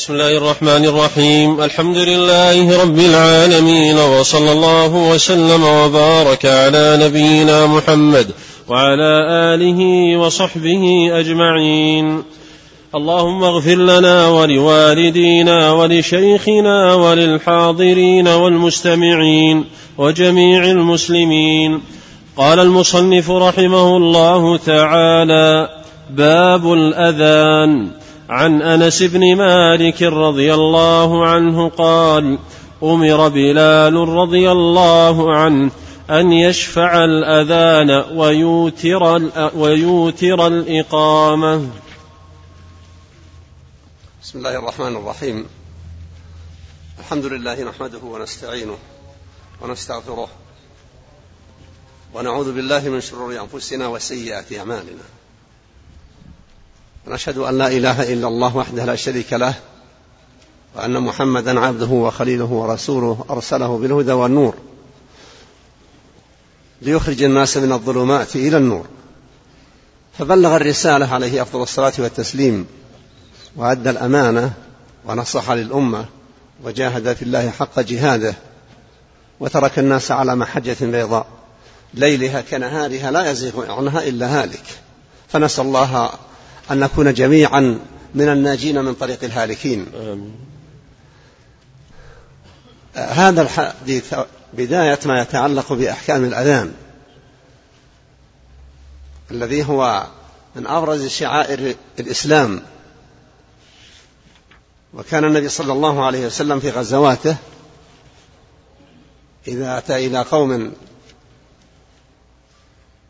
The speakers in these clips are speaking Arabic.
بسم الله الرحمن الرحيم الحمد لله رب العالمين وصلى الله وسلم وبارك على نبينا محمد وعلى اله وصحبه اجمعين اللهم اغفر لنا ولوالدينا ولشيخنا وللحاضرين والمستمعين وجميع المسلمين قال المصنف رحمه الله تعالى باب الاذان عن أنس بن مالك رضي الله عنه قال أمر بلال رضي الله عنه أن يشفع الأذان ويوتر ويوتر الإقامة. بسم الله الرحمن الرحيم. الحمد لله نحمده ونستعينه ونستغفره ونعوذ بالله من شرور أنفسنا وسيئات أعمالنا. ونشهد أن لا إله إلا الله وحده لا شريك له وأن محمدا عبده وخليله ورسوله أرسله بالهدى والنور ليخرج الناس من الظلمات إلى النور. فبلغ الرسالة عليه أفضل الصلاة والتسليم وأدى الأمانة ونصح للأمة وجاهد في الله حق جهاده وترك الناس على محجة بيضاء. ليلها كنهارها لا يزيغ عنها إلا هالك. فنسأل الله أن نكون جميعا من الناجين من طريق الهالكين آمين. هذا الحديث بداية ما يتعلق بأحكام الأذان الذي هو من أبرز شعائر الإسلام وكان النبي صلى الله عليه وسلم في غزواته إذا أتى إلى قوم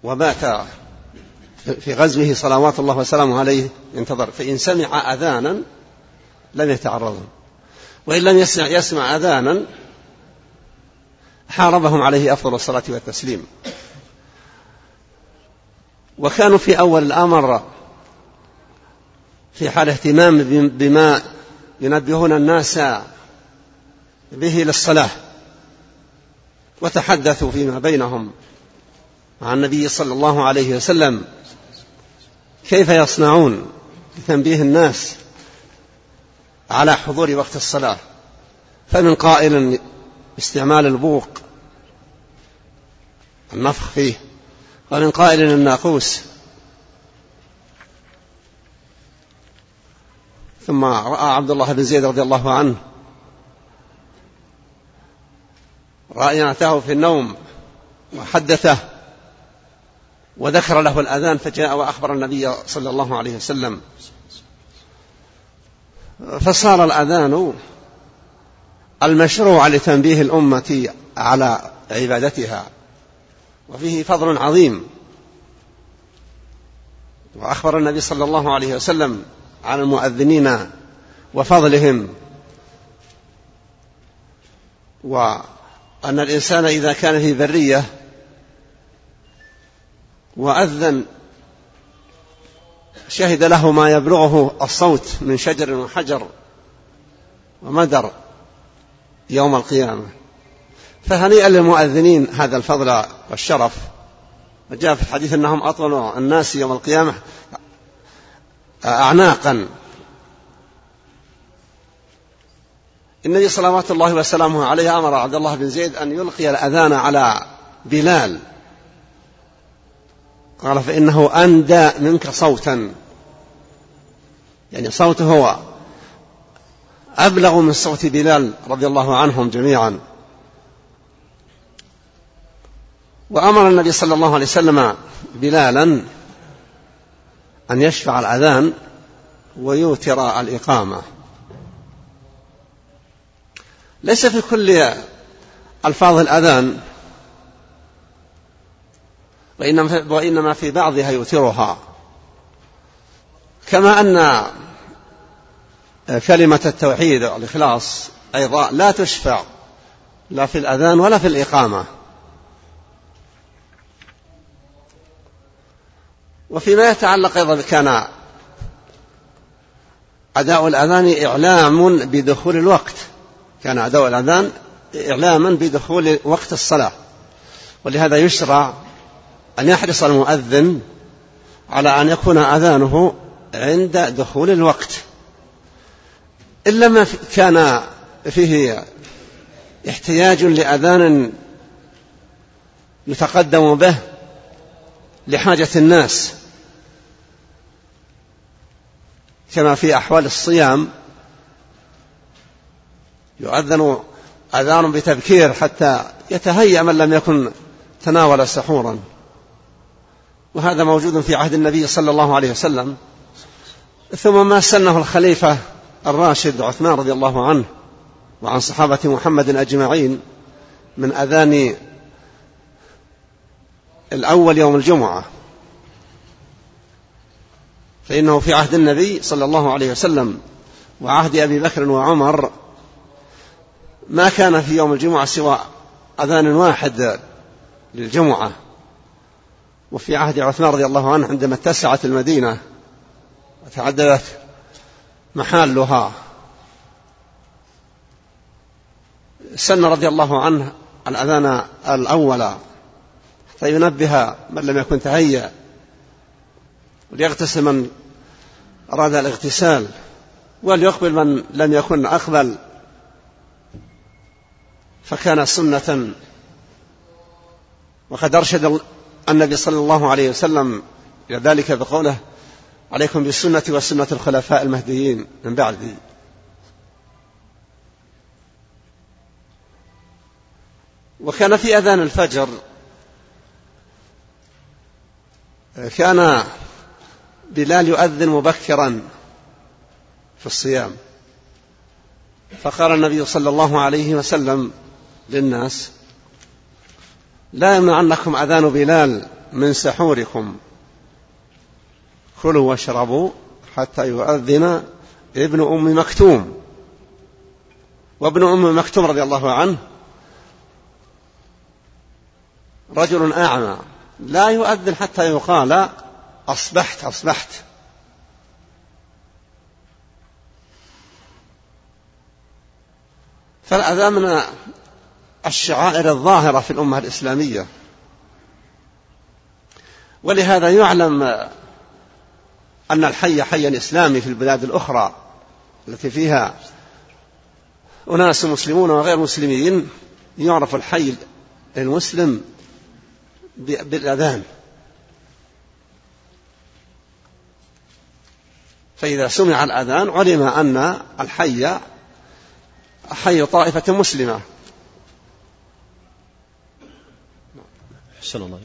وبات في غزوه صلوات الله وسلامه عليه انتظر فإن سمع أذانا لم يتعرضوا وإن لم يسمع, يسمع أذانا حاربهم عليه أفضل الصلاة والتسليم. وكانوا في أول الأمر في حال اهتمام بما ينبهون الناس به للصلاة. وتحدثوا فيما بينهم مع النبي صلى الله عليه وسلم. كيف يصنعون لتنبيه الناس على حضور وقت الصلاة؟ فمن قائل استعمال البوق النفخ فيه ومن قائل الناقوس. ثم رأى عبد الله بن زيد رضي الله عنه رأي أتاه في النوم وحدثه. وذكر له الأذان فجاء وأخبر النبي صلى الله عليه وسلم. فصار الأذان المشروع لتنبيه الأمة على عبادتها وفيه فضل عظيم. وأخبر النبي صلى الله عليه وسلم على المؤذنين وفضلهم وأن الإنسان إذا كان في برية وأذن شهد له ما يبلغه الصوت من شجر وحجر ومدر يوم القيامة. فهنيئا للمؤذنين هذا الفضل والشرف. وجاء في الحديث أنهم أطول الناس يوم القيامة أعناقا. النبي صلوات الله وسلامه عليه أمر عبد الله بن زيد أن يلقي الأذان على بلال. قال فإنه أندى منك صوتا. يعني صوته هو أبلغ من صوت بلال رضي الله عنهم جميعا. وأمر النبي صلى الله عليه وسلم بلالا أن يشفع الأذان ويوتر الإقامة. ليس في كل ألفاظ الأذان وإنما وإنما في بعضها يوترها كما أن كلمة التوحيد والإخلاص أيضا لا تشفع لا في الأذان ولا في الإقامة. وفيما يتعلق أيضا كان أداء الأذان إعلام بدخول الوقت. كان أداء الأذان إعلاما بدخول وقت الصلاة. ولهذا يشرع أن يحرص المؤذن على أن يكون أذانه عند دخول الوقت. إلا ما كان فيه احتياج لأذان يتقدم به لحاجة الناس كما في أحوال الصيام يؤذن أذان بتبكير حتى يتهيأ من لم يكن تناول سحورا. وهذا موجود في عهد النبي صلى الله عليه وسلم. ثم ما سنه الخليفة الراشد عثمان رضي الله عنه وعن صحابة محمد أجمعين من أذان الأول يوم الجمعة. فإنه في عهد النبي صلى الله عليه وسلم وعهد أبي بكر وعمر. ما كان في يوم الجمعة سوى أذان واحد للجمعة. وفي عهد عثمان رضي الله عنه عندما اتسعت المدينة وتعددت محالها سن رضي الله عنه الأذان الأول حتى ينبه من لم يكن تهيأ وليغتسل من أراد الاغتسال وليقبل من لم يكن أقبل. فكان سنة وقد أرشد النبي صلى الله عليه وسلم إلى ذلك بقوله عليكم بالسنة وسنة الخلفاء المهديين من بعدي. وكان في أذان الفجر. كان بلال يؤذن مبكرا في الصيام. فقال النبي صلى الله عليه وسلم للناس لا يمنعنكم أذان بلال من سحوركم. كلوا واشربوا حتى يؤذن ابن أم مكتوم. وابن أم مكتوم رضي الله عنه رجل أعمى. لا يؤذن حتى يقال أصبحت أصبحت. فالأذان من الشعائر الظاهرة في الأمة الإسلامية. ولهذا يعلم أن الحي حي إسلامي في البلاد الأخرى التي فيها أناس مسلمون وغير مسلمين يعرف الحي المسلم بالأذان. فإذا سمع الأذان علم أن الحي حي طائفة مسلمة. أحسن الله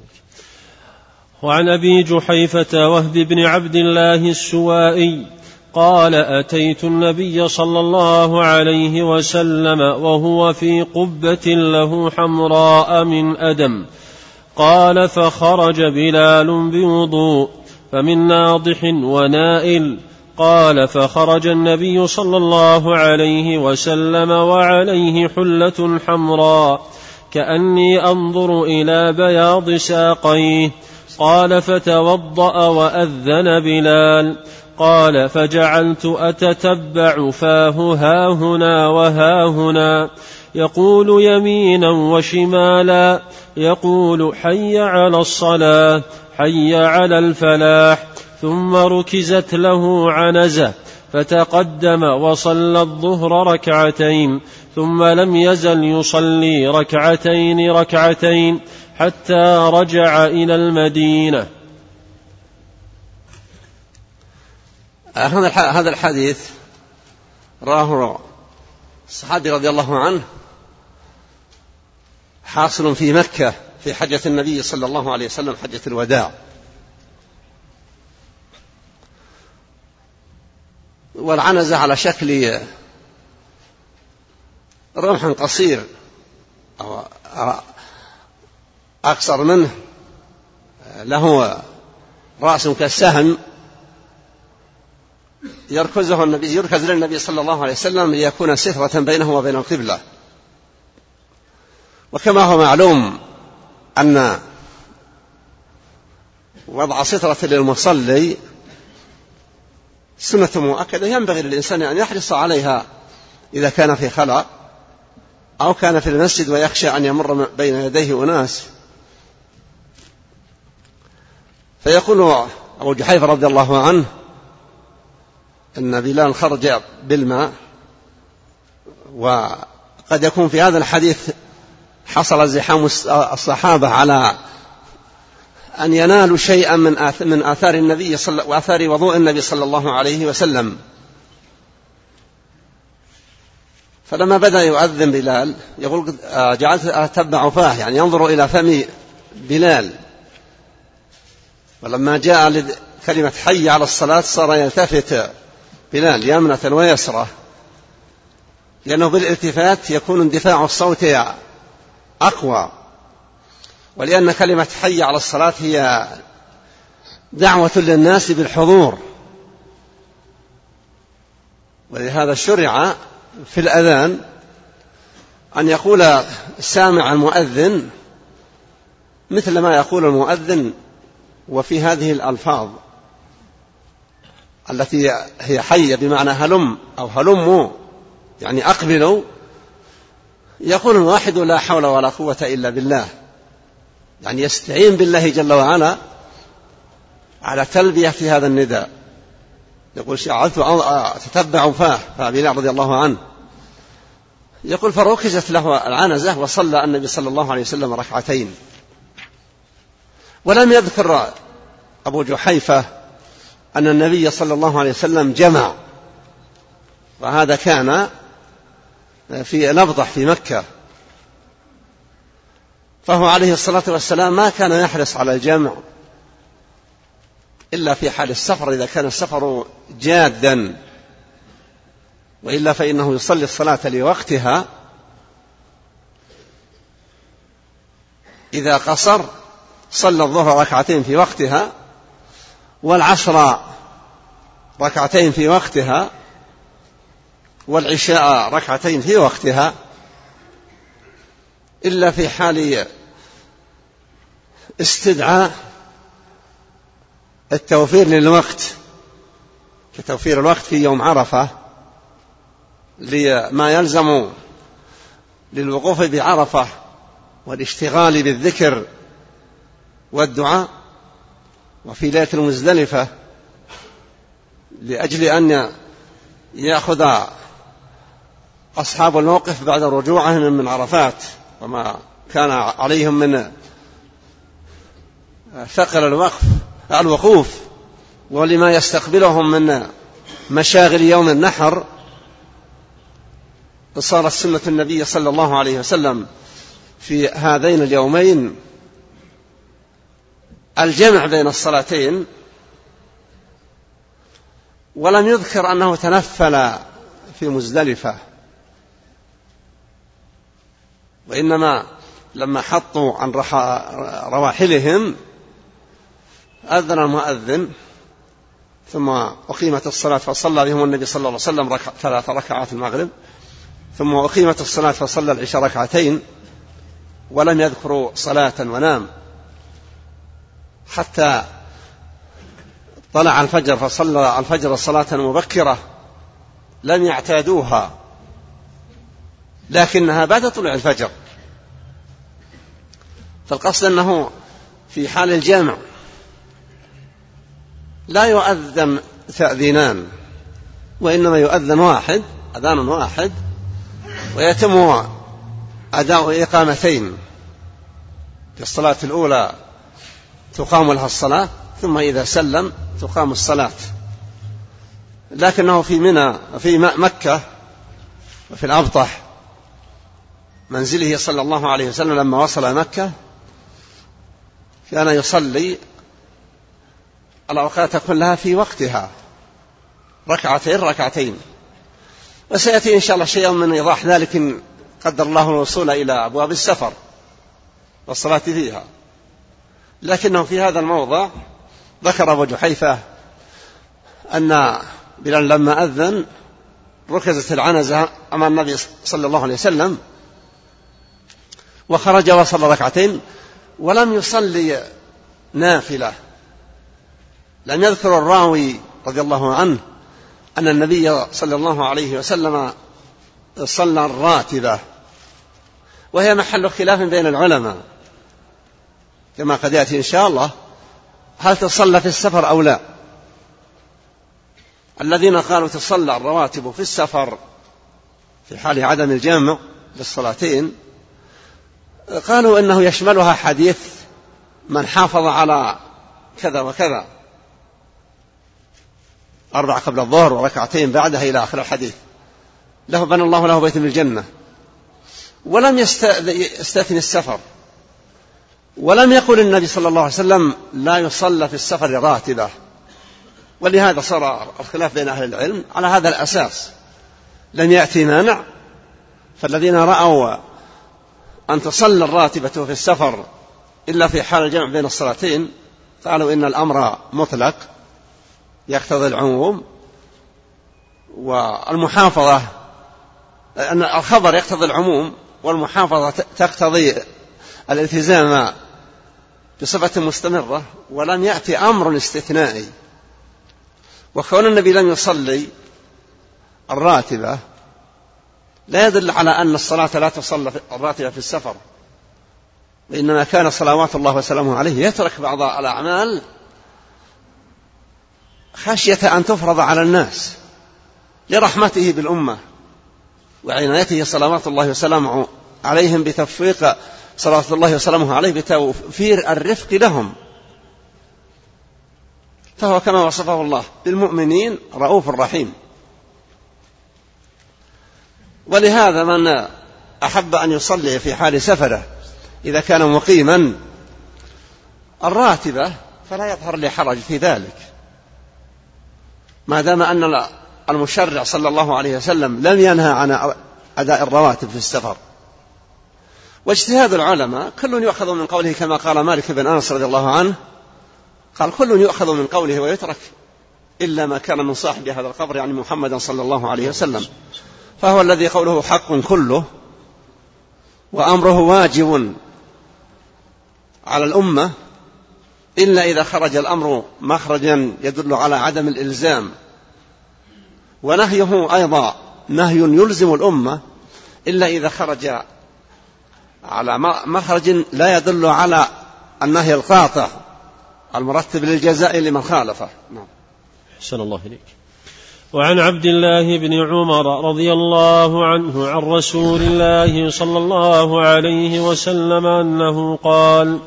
وعن أبي جحيفة وهب بن عبد الله السوائي قال أتيت النبي صلى الله عليه وسلم وهو في قبة له حمراء من أدم. قال فخرج بلال بوضوء فمن ناضح ونائل. قال فخرج النبي صلى الله عليه وسلم وعليه حلة حمراء. كأني أنظر إلى بياض ساقيه قال فتوضأ وأذن بلال. قال فجعلت أتتبع فاه ها هنا وها هنا. يقول يمينا وشمالا. يقول حي على الصلاة حي على الفلاح. ثم ركزت له عنزة. فتقدم وصلى الظهر ركعتين ثم لم يزل يصلي ركعتين ركعتين حتى رجع إلى المدينة. هذا الحديث راه الصحابي رضي الله عنه حاصل في مكة في حجة النبي صلى الله عليه وسلم حجة الوداع. والعنزة على شكل رمح قصير أو أقصر منه له رأس كالسهم. يركزه النبي يركز للنبي صلى الله عليه وسلم ليكون سترة بينه وبين القبلة. وكما هو معلوم أن وضع سترة للمصلي سنة مؤكدة ينبغي للإنسان أن يحرص عليها إذا كان في خلاء أو كان في المسجد ويخشى أن يمر بين يديه أناس. فيقول أبو جحيفة رضي الله عنه أن بلال خرج بالماء وقد يكون في هذا الحديث حصل زحام الصحابة على أن ينالوا شيئا من من آثار النبي صلى وآثار وضوء النبي صلى الله عليه وسلم. فلما بدأ يؤذن بلال يقول آه، جعلت أتبع فاه يعني ينظر إلى فم بلال. ولما جاء كلمة حي على الصلاة صار يلتفت بلال يمنة ويسرة لأنه بالالتفات يكون اندفاع الصوت أقوى. ولأن كلمة حي على الصلاة هي دعوة للناس بالحضور. ولهذا شرع في الأذان أن يقول سامع المؤذن مثل ما يقول المؤذن وفي هذه الألفاظ التي هي حية بمعنى هلم أو هلموا يعني أقبلوا. يقول الواحد لا حول ولا قوة إلا بالله. يعني يستعين بالله جل وعلا على تلبية في هذا النداء. يقول شعرت أتتبع فاه فبلال رضي الله عنه. يقول فركزت له العنزة وصلى النبي صلى الله عليه وسلم ركعتين. ولم يذكر أبو جحيفة أن النبي صلى الله عليه وسلم جمع. وهذا كان في نبضح في مكة. فهو عليه الصلاة والسلام ما كان يحرص على الجمع إلا في حال السفر إذا كان السفر جادا وإلا فإنه يصلي الصلاة لوقتها. إذا قصر صلى الظهر ركعتين في وقتها والعصر ركعتين في وقتها والعشاء ركعتين في وقتها. إلا في حال استدعاء التوفير للوقت كتوفير الوقت في يوم عرفة لما يلزم للوقوف بعرفة والاشتغال بالذكر والدعاء وفي ليلة المزدلفة لأجل أن يأخذ أصحاب الموقف بعد رجوعهم من عرفات. وما كان عليهم من ثقل الوقف الوقوف ولما يستقبلهم من مشاغل يوم النحر صارت سنة النبي صلى الله عليه وسلم في هذين اليومين الجمع بين الصلاتين ولم يذكر أنه تنفل في مزدلفة. وإنما لما حطوا عن رواحلهم أذن المؤذن ثم أقيمت الصلاة فصلى بهم النبي صلى الله عليه وسلم ثلاث ركعات المغرب ثم أقيمت الصلاة فصلى العشاء ركعتين ولم يذكروا صلاة ونام حتى طلع الفجر فصلى الفجر صلاة مبكرة لم يعتادوها. لكنها بعد طلوع الفجر. فالقصد أنه في حال الجامع لا يؤذن تأذينان وإنما يؤذن واحد أذان واحد ويتم أداء إقامتين. في الصلاة الأولى تقام لها الصلاة ثم إذا سلم تقام الصلاة. لكنه في منى في مكة وفي الأبطح منزله صلى الله عليه وسلم لما وصل مكة كان يصلي الأوقات كلها في وقتها ركعتين ركعتين. وسيأتي إن شاء الله شيء من إيضاح ذلك إن قدر الله الوصول إلى أبواب السفر والصلاة فيها. لكنه في هذا الموضع ذكر أبو جحيفة أن بلال لما أذن ركزت العنزة أمام النبي صلى الله عليه وسلم وخرج وصلى ركعتين ولم يصلي نافلة. لم يذكر الراوي رضي الله عنه أن النبي صلى الله عليه وسلم صلى الراتبة. وهي محل خلاف بين العلماء. كما قد يأتي إن شاء الله هل تصلى في السفر أو لا. الذين قالوا تصلى الرواتب في السفر في حال عدم الجمع للصلاتين قالوا إنه يشملها حديث من حافظ على كذا وكذا. أربع قبل الظهر وركعتين بعدها إلى آخر الحديث. له بنى الله له بيت من الجنة. ولم يستثني السفر. ولم يقل النبي صلى الله عليه وسلم لا يصلى في السفر راتبة. ولهذا صار الخلاف بين أهل العلم على هذا الأساس. لم يأتي مانع. فالذين رأوا أن تصلى الراتبة في السفر إلا في حال الجمع بين الصلاتين قالوا إن الأمر مطلق يقتضي العموم والمحافظة أن الخبر يقتضي العموم والمحافظة تقتضي الالتزام بصفة مستمرة ولم يأتي أمر استثنائي. وكون النبي لم يصلي الراتبة لا يدل على أن الصلاة لا تصلى الراتبة في السفر. وإنما كان صلوات الله وسلامه عليه يترك بعض الأعمال خشية أن تفرض على الناس لرحمته بالأمة وعنايته صلوات الله وسلامه عليهم بتفويق صلوات الله وسلامه عليه بتوفير الرفق لهم. فهو كما وصفه الله بالمؤمنين رؤوف رحيم. ولهذا من أحب أن يصلي في حال سفره إذا كان مقيما الراتبة فلا يظهر لي حرج في ذلك. ما دام أن المشرع صلى الله عليه وسلم لم ينهى عن أداء الرواتب في السفر. واجتهاد العلماء كل يؤخذ من قوله كما قال مالك بن أنس رضي الله عنه قال كل يؤخذ من قوله ويترك إلا ما كان من صاحب هذا القبر يعني محمدا صلى الله عليه وسلم. فهو الذي قوله حق كله وأمره واجب على الأمة. إلا إذا خرج الأمر مخرجا يدل على عدم الإلزام. ونهيه أيضا نهي يلزم الأمة. إلا إذا خرج على مخرج لا يدل على النهي القاطع المرتب للجزاء لمن خالفه. نعم. أحسن الله إليك. وعن عبد الله بن عمر رضي الله عنه عن رسول الله صلى الله عليه وسلم أنه قال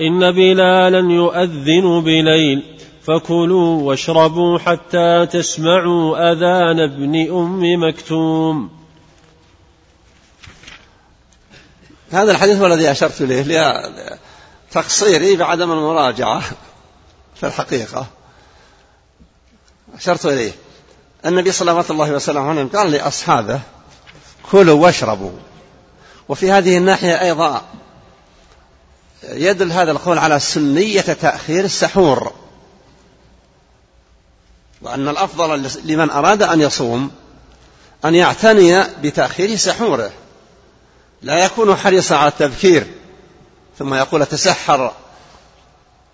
إن بلالا يؤذن بليل فكلوا واشربوا حتى تسمعوا أذان ابن أم مكتوم. هذا الحديث هو الذي أشرت إليه لتقصيري بعدم المراجعة في الحقيقة. أشرت إليه. النبي صلى الله عليه وسلم قال لأصحابه كلوا واشربوا. وفي هذه الناحية أيضا يدل هذا القول على سنية تأخير السحور وأن الأفضل لمن أراد أن يصوم أن يعتني بتأخير سحوره لا يكون حريصا على التبكير ثم يقول أتسحر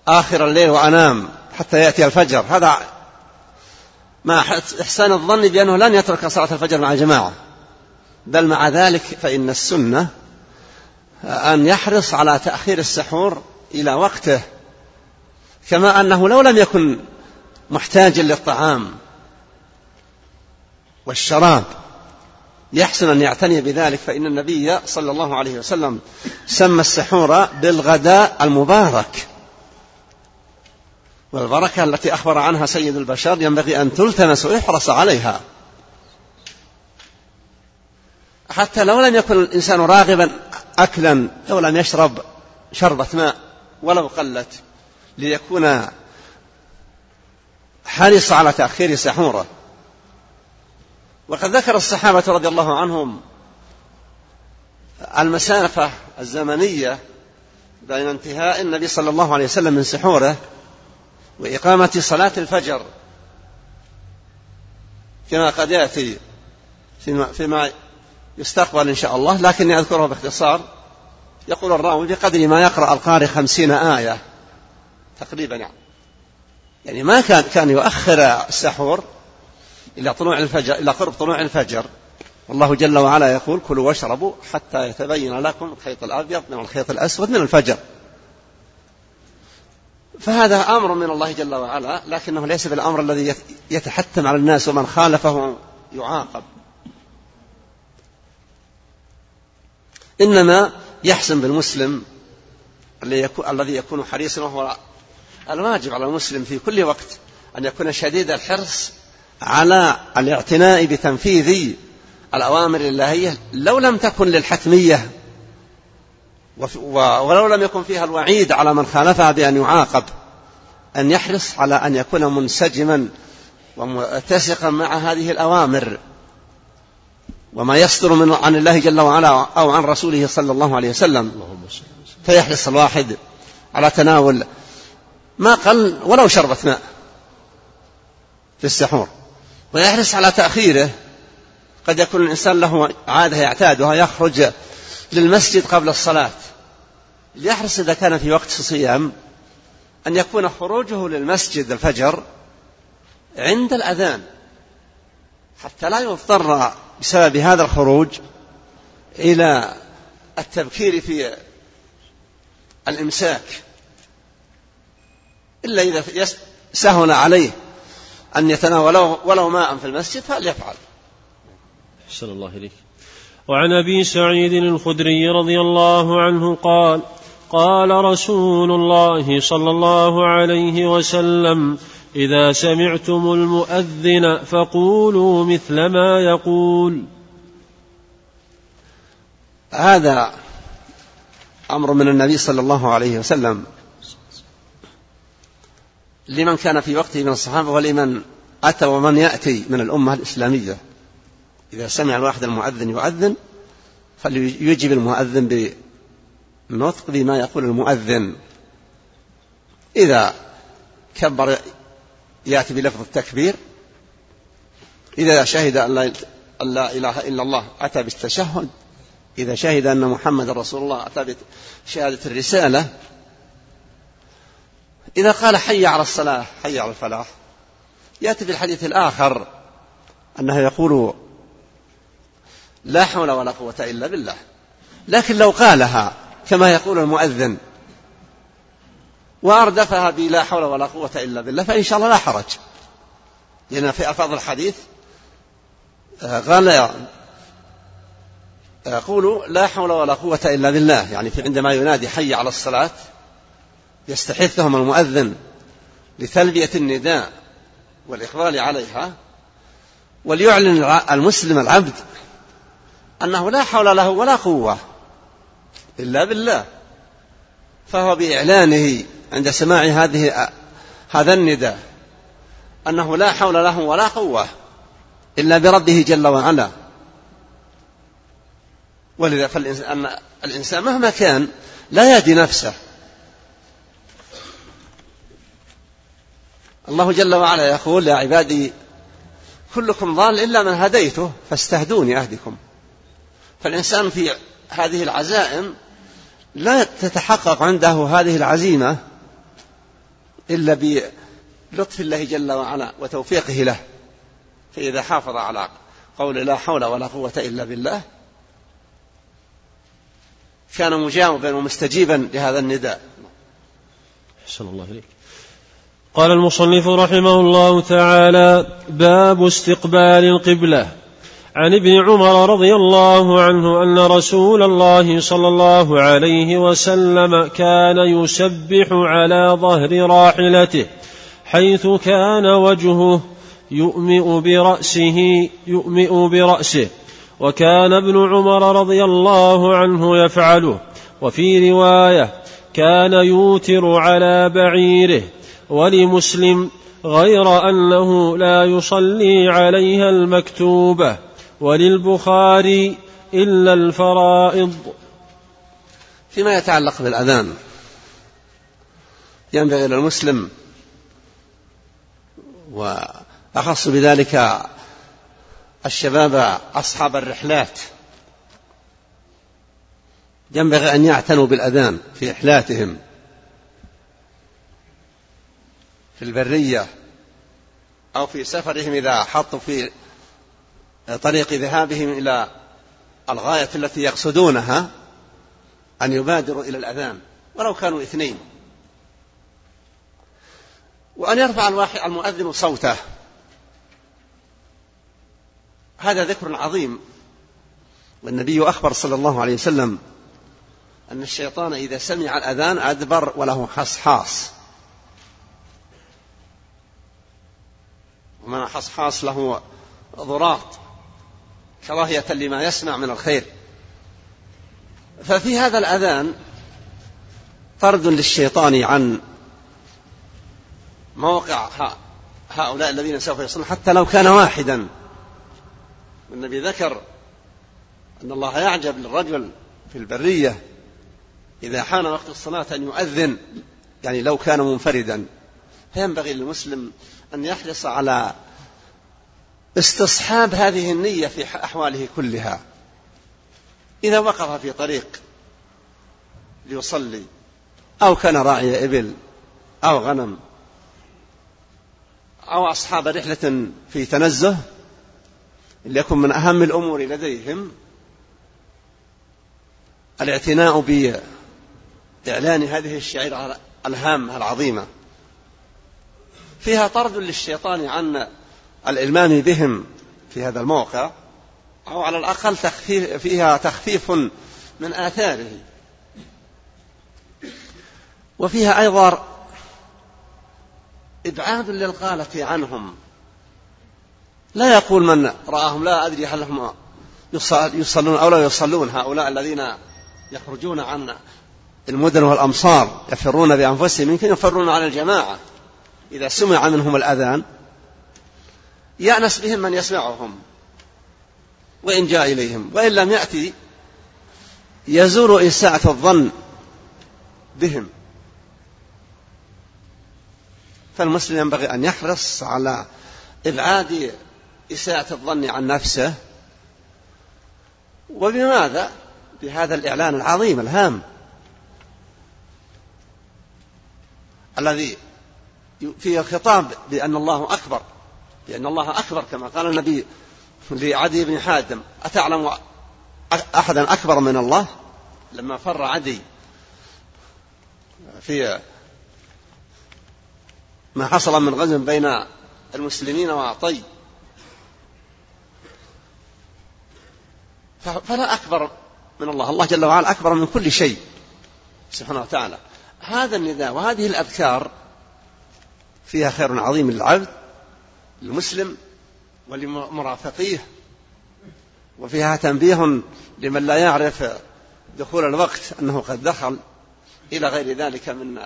آخر الليل وأنام حتى يأتي الفجر. هذا مع إحسان الظن بأنه لن يترك صلاة الفجر مع الجماعة. بل مع ذلك فإن السنة أن يحرص على تأخير السحور إلى وقته كما أنه لو لم يكن محتاجا للطعام والشراب يحسن أن يعتني بذلك. فإن النبي صلى الله عليه وسلم سمى السحور بالغداء المبارك. والبركة التي أخبر عنها سيد البشر ينبغي أن تلتمس ويحرص عليها. حتى لو لم يكن الإنسان راغبا أكلا أو لم يشرب شربة ماء ولو قلت ليكون حرص على تأخير سحوره. وقد ذكر الصحابة رضي الله عنهم المسافة الزمنية بين انتهاء النبي صلى الله عليه وسلم من سحوره وإقامة صلاة الفجر. كما قد يأتي فيما, فيما يستقبل إن شاء الله لكني أذكره باختصار. يقول الراوي بقدر ما يقرأ القارئ خمسين آية تقريبا يعني. يعني ما كان كان يؤخر السحور إلى طلوع الفجر إلى قرب طلوع الفجر. والله جل وعلا يقول كلوا واشربوا حتى يتبين لكم الخيط الأبيض من الخيط الأسود من الفجر. فهذا أمر من الله جل وعلا لكنه ليس بالأمر الذي يتحتم على الناس ومن خالفه يعاقب. إنما يحسن بالمسلم الذي يكون حريصا وهو الواجب على المسلم في كل وقت أن يكون شديد الحرص على الاعتناء بتنفيذ الأوامر الإلهية لو لم تكن للحتمية ولو لم يكن فيها الوعيد على من خالفها بأن يعاقب أن يحرص على أن يكون منسجما ومتسقا مع هذه الأوامر. وما يصدر من عن الله جل وعلا أو عن رسوله صلى الله عليه وسلم. فيحرص الواحد على تناول ما قل ولو شربة ماء في السحور. ويحرص على تأخيره. قد يكون الإنسان له عادة يعتادها يخرج للمسجد قبل الصلاة. ليحرص إذا كان في وقت الصيام أن يكون خروجه للمسجد الفجر عند الأذان. حتى لا يضطر بسبب هذا الخروج إلى التبكير في الإمساك. إلا إذا سهل عليه أن يتناول ولو ماء في المسجد فليفعل. أحسن الله إليك. وعن أبي سعيد الخدري رضي الله عنه قال قال رسول الله صلى الله عليه وسلم إذا سمعتم المؤذن فقولوا مثل ما يقول. هذا أمر من النبي صلى الله عليه وسلم. لمن كان في وقته من الصحابة ولمن أتى ومن يأتي من الأمة الإسلامية. إذا سمع الواحد المؤذن يؤذن فليجب المؤذن بالنطق بما يقول المؤذن. إذا كبر يأتي بلفظ التكبير إذا شهد أن لا إله إلا الله أتى بالتشهد إذا شهد أن محمد رسول الله أتى بشهادة الرسالة إذا قال حي على الصلاة حي على الفلاح يأتي في الحديث الآخر أنه يقول لا حول ولا قوة إلا بالله. لكن لو قالها كما يقول المؤذن. وأردفها بلا حول ولا قوة إلا بالله فإن شاء الله لا حرج. لأن في ألفاظ الحديث آه، قال يقول لا حول ولا قوة إلا بالله. يعني في عندما ينادي حي على الصلاة يستحثهم المؤذن لتلبية النداء والإقبال عليها وليعلن المسلم العبد أنه لا حول له ولا قوة. إلا بالله. فهو بإعلانه عند سماع هذه هذا النداء أنه لا حول له ولا قوة إلا بربه جل وعلا. ولذا فالإنسان الإنسان مهما كان لا يهدي نفسه. الله جل وعلا يقول يا عبادي كلكم ضال إلا من هديته فاستهدوني أهدكم. فالإنسان في هذه العزائم لا تتحقق عنده هذه العزيمة إلا بلطف الله جل وعلا وتوفيقه له. فإذا حافظ على قول لا حول ولا قوة إلا بالله كان مجاوبا ومستجيبا لهذا النداء. أحسن الله إليك. قال المصنف رحمه الله تعالى باب استقبال القبلة. عن ابن عمر رضي الله عنه أن رسول الله صلى الله عليه وسلم كان يسبح على ظهر راحلته حيث كان وجهه يؤمئ برأسه يؤمئ برأسه. وكان ابن عمر رضي الله عنه يفعله. وفي رواية كان يوتر على بعيره. ولمسلم غير أنه لا يصلي عليها المكتوبة. وللبخاري إلا الفرائض. فيما يتعلق بالأذان ينبغي للمسلم وأخص بذلك الشباب أصحاب الرحلات. ينبغي أن يعتنوا بالأذان في رحلاتهم في البرية أو في سفرهم إذا حطوا في طريق ذهابهم إلى الغاية التي يقصدونها أن يبادروا إلى الأذان ولو كانوا اثنين. وأن يرفع الواحد المؤذن صوته. هذا ذكر عظيم. والنبي أخبر صلى الله عليه وسلم أن الشيطان إذا سمع الأذان أدبر وله حصحاص. ومن حصحاص له ضراط. كراهية لما يسمع من الخير. ففي هذا الأذان طرد للشيطان عن موقع هؤلاء الذين سوف يصلون حتى لو كان واحدا. والنبي ذكر أن الله يعجب للرجل في البرية إذا حان وقت الصلاة أن يؤذن يعني لو كان منفردا. فينبغي للمسلم أن يحرص على استصحاب هذه النية في أحواله كلها. إذا وقف في طريق ليصلي أو كان راعي إبل أو غنم أو أصحاب رحلة في تنزه ليكن من أهم الأمور لديهم الاعتناء بإعلان هذه الشعيرة الهامة العظيمة. فيها طرد للشيطان عن الإلمام بهم في هذا الموقع أو على الأقل تخفيف فيها تخفيف من آثاره. وفيها أيضا إبعاد للغالة عنهم. لا يقول من رآهم لا أدري هل هم يصلون أو لا يصلون. هؤلاء الذين يخرجون عن المدن والأمصار يفرون بأنفسهم يمكن يفرون على الجماعة. إذا سمع منهم الأذان يأنس بهم من يسمعهم وإن جاء إليهم وإن لم يأتي يزور إساءة الظن بهم. فالمسلم ينبغي أن يحرص على إبعاد إساءة الظن عن نفسه. وبماذا؟ بهذا الإعلان العظيم الهام الذي فيه الخطاب بأن الله أكبر. بأن الله أكبر كما قال النبي لعدي بن حاتم أتعلم أحدا أكبر من الله؟ لما فر عدي في ما حصل من غزو بين المسلمين وعطي. فلا أكبر من الله الله جل وعلا أكبر من كل شيء سبحانه وتعالى. هذا النداء وهذه الأذكار فيها خير عظيم للعبد المسلم ولمرافقيه. وفيها تنبيه لمن لا يعرف دخول الوقت أنه قد دخل إلى غير ذلك من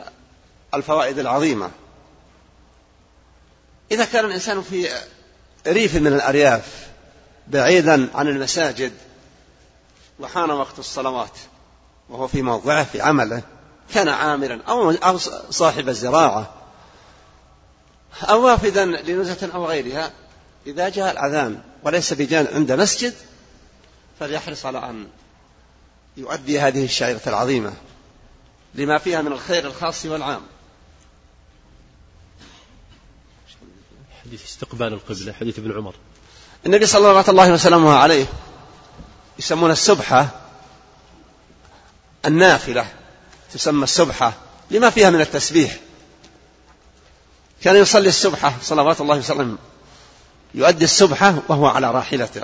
الفوائد العظيمة. إذا كان الإنسان في ريف من الأرياف بعيدا عن المساجد وحان وقت الصلوات وهو في موضعه في عمله كان عاملا أو صاحب الزراعة أو وافدا لنزهة أو غيرها إذا جاء الأذان وليس بجانب عند مسجد فليحرص على أن يؤدي هذه الشعيرة العظيمة لما فيها من الخير الخاص والعام. حديث استقبال القبلة حديث ابن عمر. النبي صلى الله عليه وسلم عليه يسمون السبحة النافلة تسمى السبحة لما فيها من التسبيح. كان يصلي السبحة صلوات الله وسلم. يؤدي السبحة وهو على راحلته.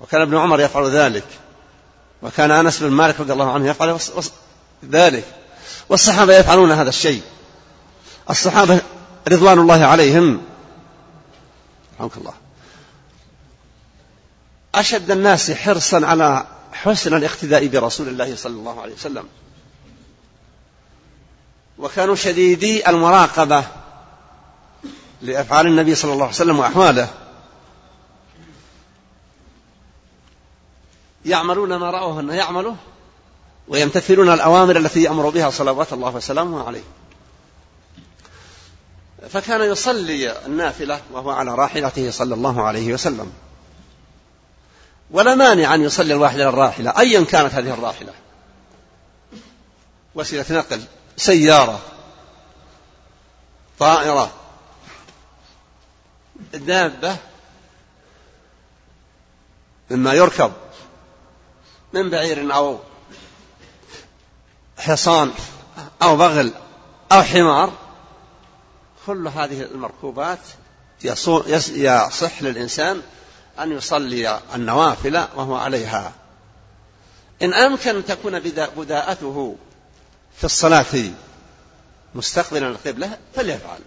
وكان ابن عمر يفعل ذلك. وكان أنس بن مالك رضي الله عنه يفعل ذلك. والصحابة يفعلون هذا الشيء. الصحابة رضوان الله عليهم. رحمك الله. أشد الناس حرصا على حسن الاقتداء برسول الله صلى الله عليه وسلم. وكانوا شديدي المراقبة لأفعال النبي صلى الله عليه وسلم وأحواله. يعملون ما رأوه أنه يعمله ويمتثلون الأوامر التي يأمر بها صلوات الله وسلامه عليه. فكان يصلي النافلة وهو على راحلته صلى الله عليه وسلم. ولا مانع أن يصلي الواحد على الراحلة أيا كانت هذه الراحلة. وسيلة نقل. سيارة طائرة دابة مما يركب من بعير أو حصان أو بغل أو حمار كل هذه المركوبات يصح للإنسان أن يصلي النوافل وهو عليها. إن أمكن أن تكون بداءته في الصلاة مستقبلا القبلة فليفعل.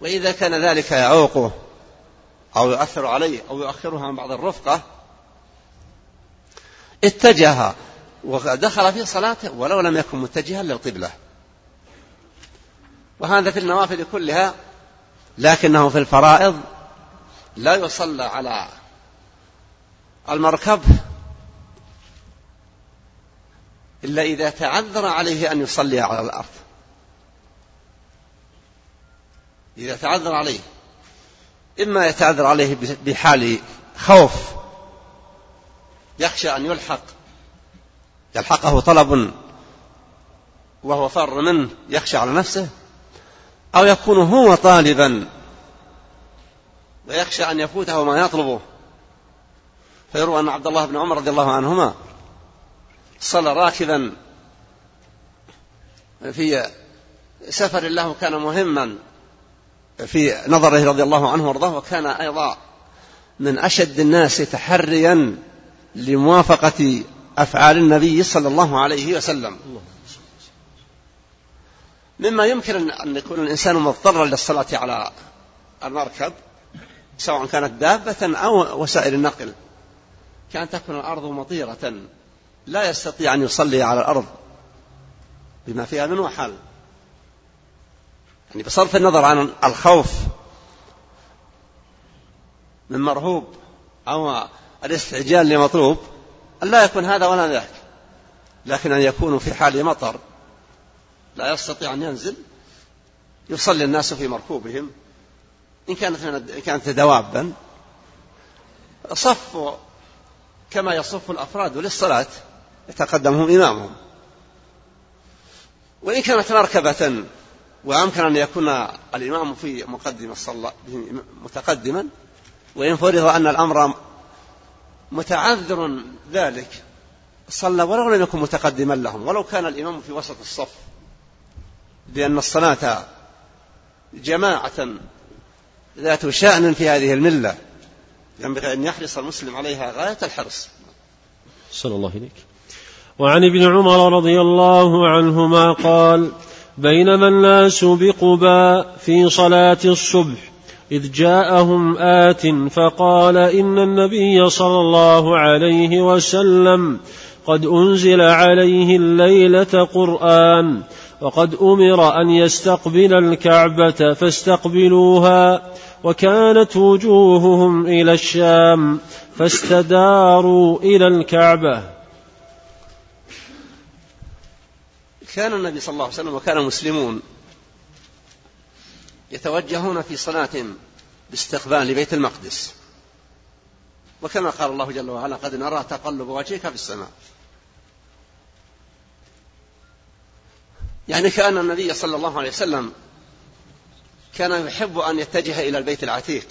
وإذا كان ذلك يعوقه أو يؤثر عليه أو يؤخرها عن بعض الرفقة اتجه ودخل في صلاته ولو لم يكن متجها للقبلة. وهذا في النوافل كلها لكنه في الفرائض لا يصلى على المركب إلا إذا تعذر عليه أن يصلي على الأرض. إذا تعذر عليه. إما يتعذر عليه بحال خوف. يخشى أن يلحق. يلحقه طلب وهو فر منه. يخشى على نفسه. أو يكون هو طالبا. ويخشى أن يفوته ما يطلبه. فيروى أن عبد الله بن عمر رضي الله عنهما صلى راكبا في سفر له كان مهما في نظره رضي الله عنه وارضاه وكان أيضا من أشد الناس تحريا لموافقة أفعال النبي صلى الله عليه وسلم. مما يمكن أن يكون الإنسان مضطرا للصلاة على المركب سواء كانت دابة أو وسائل النقل كأن تكون الأرض مطيرة. لا يستطيع أن يصلي على الأرض بما فيها من وحال يعني بصرف النظر عن الخوف من مرهوب أو الاستعجال لمطلوب أن لا يكون هذا ولا ذاك لكن أن يكونوا في حال مطر. لا يستطيع أن ينزل يصلي الناس في مركوبهم إن كانت إن كانت دوابا. صفوا كما يصف الأفراد للصلاة. يتقدمهم إمامهم. وإن كانت مركبة وأمكن أن يكون الإمام في مقدم الصلاة متقدما وإن فرض أن الأمر متعذر ذلك صلى ولو لم يكن متقدما لهم ولو كان الإمام في وسط الصف لأن الصلاة جماعة ذات شأن في هذه الملة ينبغي أن يحرص المسلم عليها غاية الحرص. صلى الله عليك وعن ابن عمر رضي الله عنهما قال بينما الناس بقباء في صلاة الصبح إذ جاءهم آت فقال إن النبي صلى الله عليه وسلم قد أنزل عليه الليلة قرآن وقد أمر أن يستقبل الكعبة فاستقبلوها وكانت وجوههم إلى الشام فاستداروا إلى الكعبة. كان النبي صلى الله عليه وسلم وكان المسلمون يتوجهون في صلاة باستقبال بيت المقدس. وكما قال الله جل وعلا قد نرى تقلب وجهك في السماء. يعني كأن النبي صلى الله عليه وسلم كان يحب أن يتجه إلى البيت العتيق.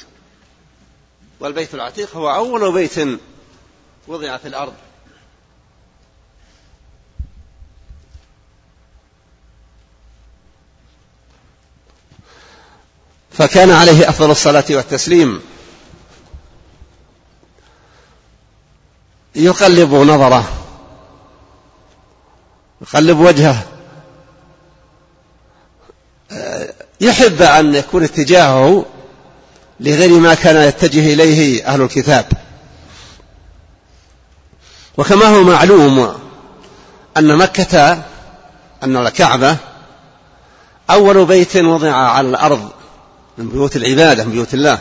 والبيت العتيق هو أول بيت وضع في الأرض. فكان عليه أفضل الصلاة والتسليم. يقلب نظره. يقلب وجهه. يحب أن يكون اتجاهه لغير ما كان يتجه إليه أهل الكتاب. وكما هو معلوم أن مكة أن الكعبة أول بيت وضع على الأرض. من بيوت العبادة من بيوت الله.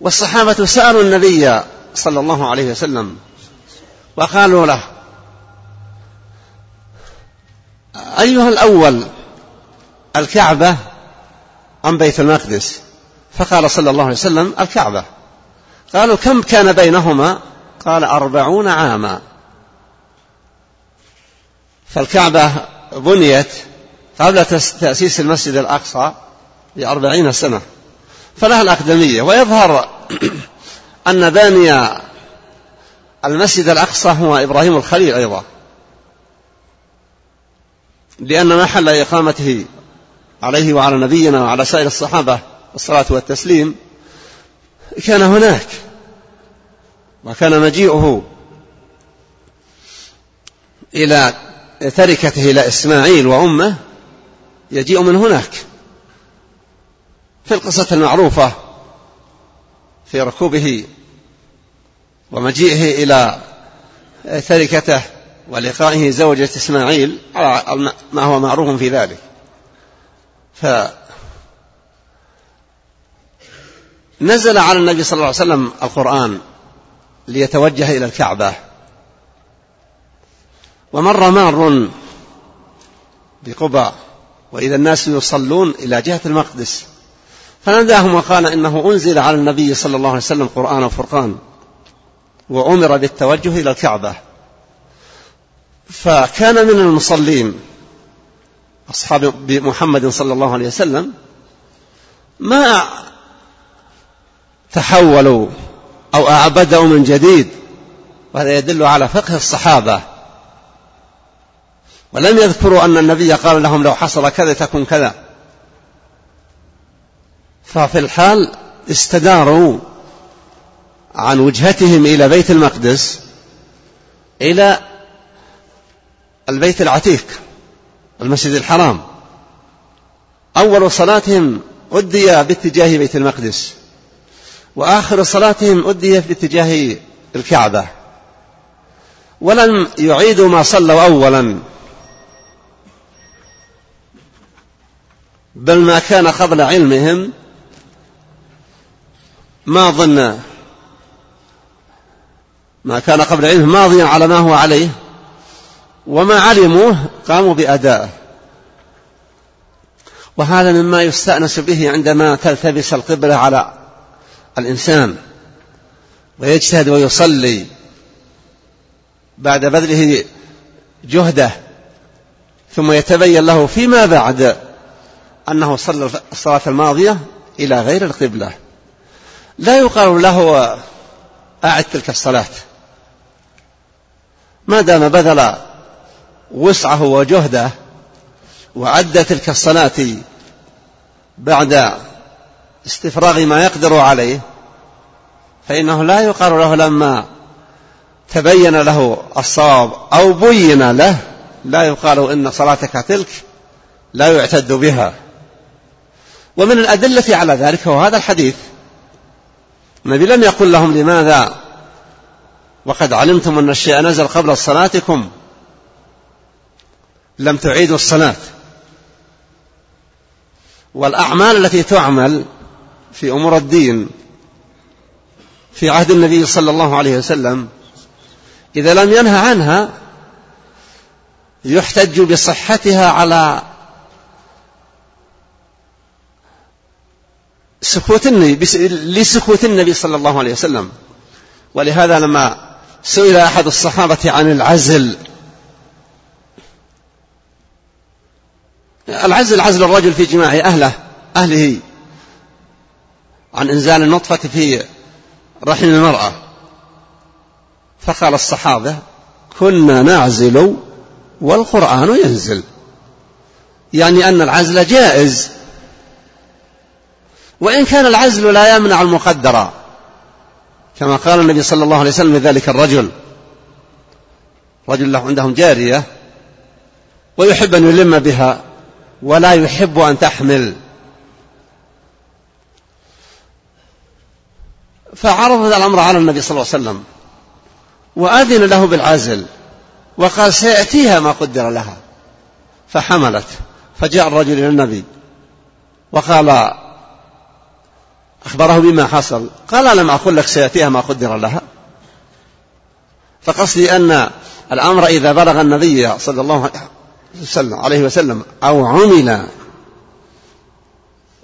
والصحابة سألوا النبي صلى الله عليه وسلم وقالوا له أيها الأول الكعبة أم بيت المقدس؟ فقال صلى الله عليه وسلم الكعبة. قالوا كم كان بينهما؟ قال أربعون عاما. فالكعبة بنيت قبل تأسيس المسجد الأقصى. بأربعين سنة. فلها الأقدمية ويظهر أن باني المسجد الأقصى هو إبراهيم الخليل أيضا. لأن محل إقامته عليه وعلى نبينا وعلى سائر الصحابة الصلاة والتسليم كان هناك وكان مجيئه إلى تركته إلى إسماعيل وأمه يجيء من هناك. في القصة المعروفة في ركوبه ومجيئه إلى تركته ولقائه زوجة إسماعيل على ما هو معروف في ذلك. فنزل على النبي صلى الله عليه وسلم القرآن ليتوجه إلى الكعبة. ومر مار بقباء وإذا الناس يصلون إلى جهة المقدس. فناداهم وقال إنه أنزل على النبي صلى الله عليه وسلم قرآن وفرقان وأمر بالتوجه إلى الكعبة. فكان من المصلين أصحاب محمد صلى الله عليه وسلم ما تحولوا أو أعبدوا من جديد وهذا يدل على فقه الصحابة. ولم يذكروا أن النبي قال لهم لو حصل كذا تكون كذا. ففي الحال استداروا عن وجهتهم إلى بيت المقدس إلى البيت العتيق المسجد الحرام. أول صلاتهم أدي باتجاه بيت المقدس وآخر صلاتهم أدي باتجاه الكعبة. ولم يعيدوا ما صلوا أولا بل ما كان قبل علمهم ما ظن ما كان قبل علمهم ماضيا على ما هو عليه وما علموه قاموا بأدائه. وهذا مما يستأنس به عندما تلتبس القبلة على الإنسان ويجتهد ويصلي بعد بذله جهده ثم يتبين له فيما بعد أنه صلى الصلاة الماضية إلى غير القبلة. لا يقال له أعد تلك الصلاة. ما دام بذل وسعه وجهده وعد تلك الصلاة بعد استفراغ ما يقدر عليه فإنه لا يقال له لما تبين له الصواب أو بين له لا يقال إن صلاتك تلك لا يعتد بها. ومن الأدلة على ذلك هو هذا الحديث. النبي لم يقل لهم لماذا؟ وقد علمتم أن الشيء نزل قبل صلاتكم. لم تعيدوا الصلاة. والأعمال التي تعمل في أمور الدين في عهد النبي صلى الله عليه وسلم إذا لم ينهى عنها يحتج بصحتها على سكوت النبي لسكوت النبي صلى الله عليه وسلم. ولهذا لما سئل أحد الصحابة عن العزل العزل عزل الرجل في جماع أهله أهله عن إنزال النطفة في رحم المرأة. فقال الصحابة كنا نعزل والقرآن ينزل. يعني أن العزل جائز. وإن كان العزل لا يمنع المقدر. كما قال النبي صلى الله عليه وسلم لذلك الرجل. رجل له عندهم جارية ويحب أن يلم بها ولا يحب أن تحمل. فعرض الأمر على النبي صلى الله عليه وسلم وأذن له بالعزل وقال سيأتيها ما قدر لها. فحملت. فجاء الرجل إلى النبي وقال أخبره بما حصل. قال لم أقل لك سيأتيها ما قدر لها. فقصدي أن الأمر إذا بلغ النبي صلى الله عليه وسلم أو عمل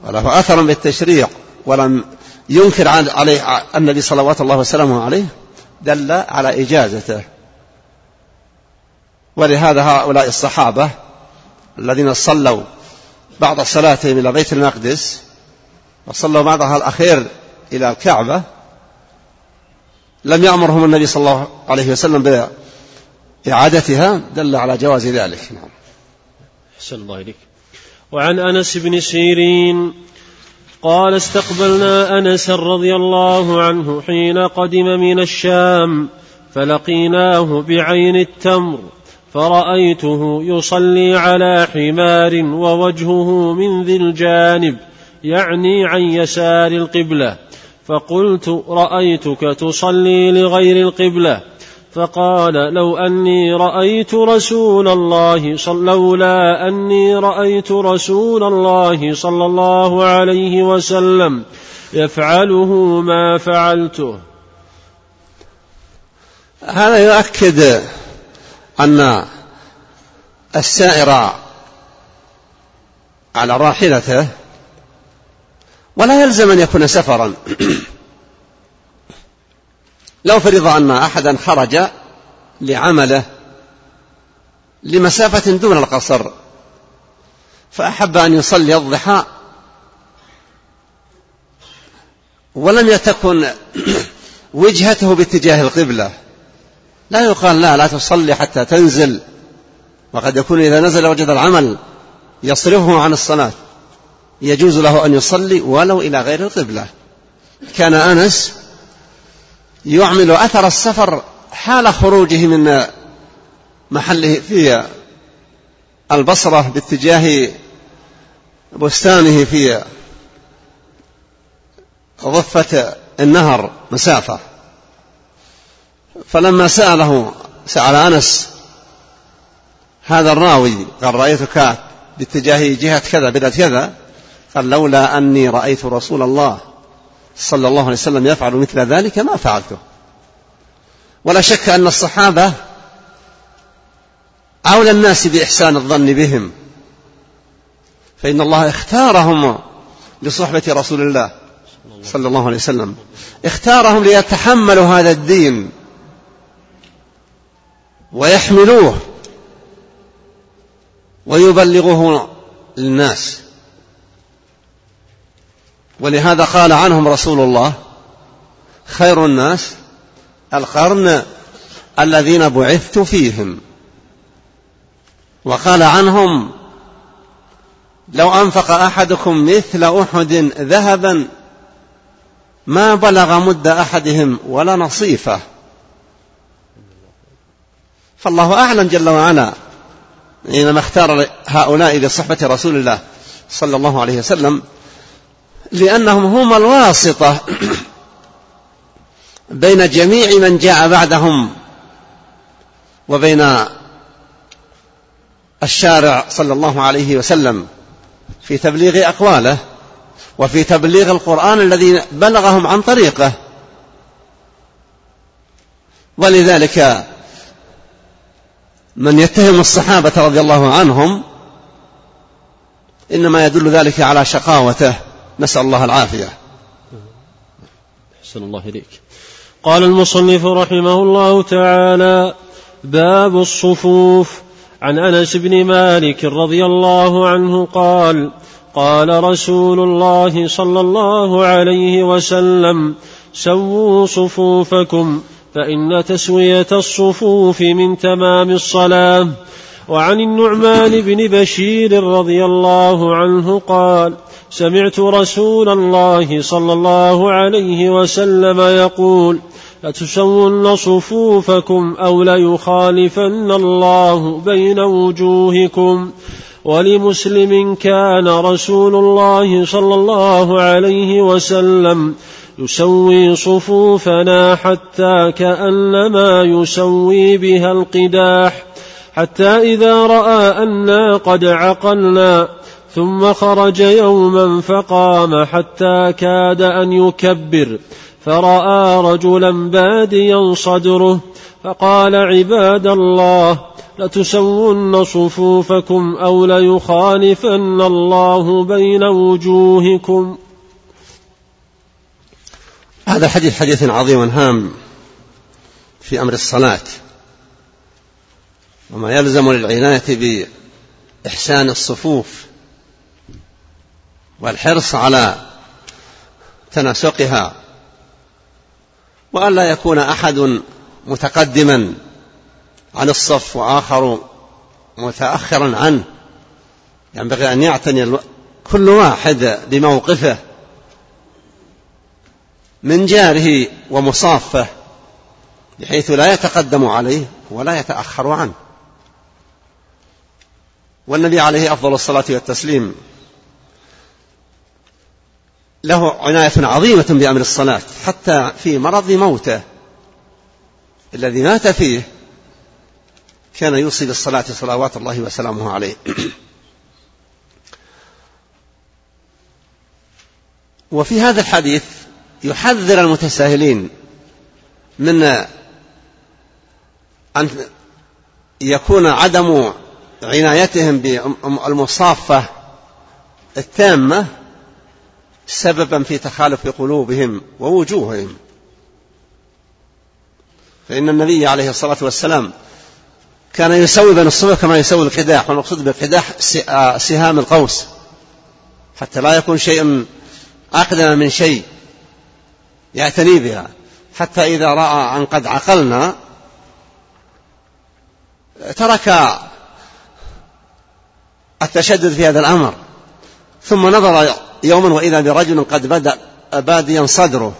وله أثر بالتشريع ولم ينكر عليه النبي صلوات الله وسلامه عليه دل على إجازته. ولهذا هؤلاء الصحابة الذين صلوا بعض صلاتهم إلى بيت المقدس وصلوا بعضها الأخير إلى الكعبة لم يأمرهم النبي صلى الله عليه وسلم بإعادتها دل على جواز ذلك. نعم. أحسن الله إليك. وعن أنس بن سيرين قال استقبلنا أنس رضي الله عنه حين قدم من الشام فلقيناه بعين التمر فرأيته يصلي على حمار ووجهه من ذي الجانب يعني عن يسار القبلة. فقلت رأيتك تصلي لغير القبلة. فقال لو أني رأيت رسول الله صل لولا أني رأيت رسول الله صلى الله عليه وسلم يفعله ما فعلته. هذا يؤكد أن السائر على راحلته ولا يلزم أن يكون سفرا. لو فرض أن أحدا خرج لعمله لمسافة دون القصر فأحب أن يصلي الضحى. ولم تكن وجهته باتجاه القبلة. لا يقال لا لا تصلي حتى تنزل. وقد يكون إذا نزل وجد العمل يصرفه عن الصلاة. يجوز له أن يصلي ولو إلى غير القبلة. كان أنس يعمل أثر السفر حال خروجه من محله في البصرة باتجاه بستانه في ضفة النهر مسافة. فلما سأله سأل أنس هذا الراوي قال رأيتك باتجاه جهة كذا بدأت كذا؟ قال لولا أني رأيت رسول الله صلى الله عليه وسلم يفعل مثل ذلك ما فعلته. ولا شك أن الصحابة أولى الناس بإحسان الظن بهم. فإن الله اختارهم لصحبة رسول الله صلى الله عليه وسلم. اختارهم ليتحملوا هذا الدين ويحملوه ويبلغوه للناس. ولهذا قال عنهم رسول الله خير الناس القرن الذين بعثت فيهم. وقال عنهم لو أنفق أحدكم مثل أحد ذهبا ما بلغ مد أحدهم ولا نصيفة. فالله أعلم جل وعلا حينما اختار هؤلاء لصحبه رسول الله صلى الله عليه وسلم لأنهم هم الواسطة بين جميع من جاء بعدهم وبين الشارع صلى الله عليه وسلم في تبليغ أقواله وفي تبليغ القرآن الذي بلغهم عن طريقه. ولذلك من يتهم الصحابة رضي الله عنهم إنما يدل ذلك على شقاوته. نسأل الله العافية. أحسن الله إليك. قال المصنف رحمه الله تعالى باب الصفوف. عن أنس بن مالك رضي الله عنه قال قال رسول الله صلى الله عليه وسلم سووا صفوفكم فإن تسوية الصفوف من تمام الصلاة. وعن النعمان بن بشير رضي الله عنه قال سمعت رسول الله صلى الله عليه وسلم يقول لتسون صفوفكم أو ليخالفن الله بين وجوهكم. ولمسلم كان رسول الله صلى الله عليه وسلم يسوي صفوفنا حتى كأنما يسوي بها القداح حتى إذا رأى أنا قد عقلنا. ثم خرج يوما فقام حتى كاد أن يكبر. فرأى رجلا باديا صدره فقال عباد الله لتسون صفوفكم أو ليخالفن الله بين وجوهكم. هذا الحديث حديث عظيم هام في أمر الصلاة وما يلزم للعناية بإحسان الصفوف. والحرص على تناسقها وألا يكون أحد متقدما عن الصف وآخر متأخرا عنه. ينبغي أن يعتني كل واحد بموقفه من جاره ومصافه بحيث لا يتقدم عليه ولا يتأخر عنه. والنبي عليه أفضل الصلاة والتسليم له عناية عظيمة بأمر الصلاة حتى في مرض موته. الذي مات فيه كان يوصي بالصلاة صلوات الله وسلامه عليه. وفي هذا الحديث يحذر المتساهلين من أن يكون عدم عنايتهم بالمصافة التامة سببا في تخالف قلوبهم ووجوههم. فإن النبي عليه الصلاة والسلام كان يسوي بين الصبح كما يسوي القداح والمقصود بالقداح آه، سهام القوس. حتى لا يكون شيء أقدم من شيء يعتني بها. حتى إذا رأى أن قد عقلنا ترك التشدد في هذا الأمر. ثم نظر يوما وإذا برجل قد بدأ باديا صدره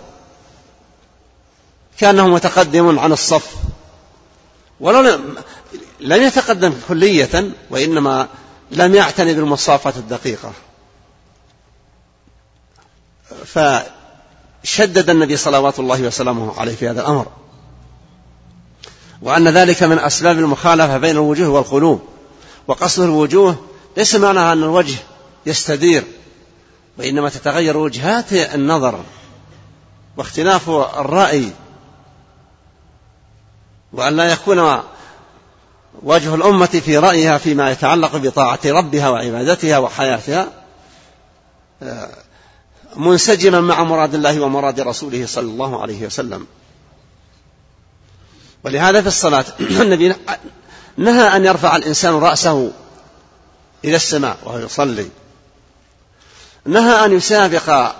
كأنه متقدم عن الصف. ولو لم يتقدم كلية وإنما لم يعتني بالمصافة الدقيقة. فشدد النبي صلوات الله وسلامه عليه في هذا الأمر. وأن ذلك من أسباب المخالفة بين الوجوه والقلوب. وقصد الوجوه ليس معناها أن الوجه يستدير وإنما تتغير وجهات النظر واختلاف الرأي وأن لا يكون وجه الأمة في رأيها فيما يتعلق بطاعة ربها وعبادتها وحياتها آه، منسجما مع مراد الله ومراد رسوله صلى الله عليه وسلم. ولهذا في الصلاة النبي نهى أن يرفع الإنسان رأسه إلى السماء وهو يصلي. نهى أن يسابق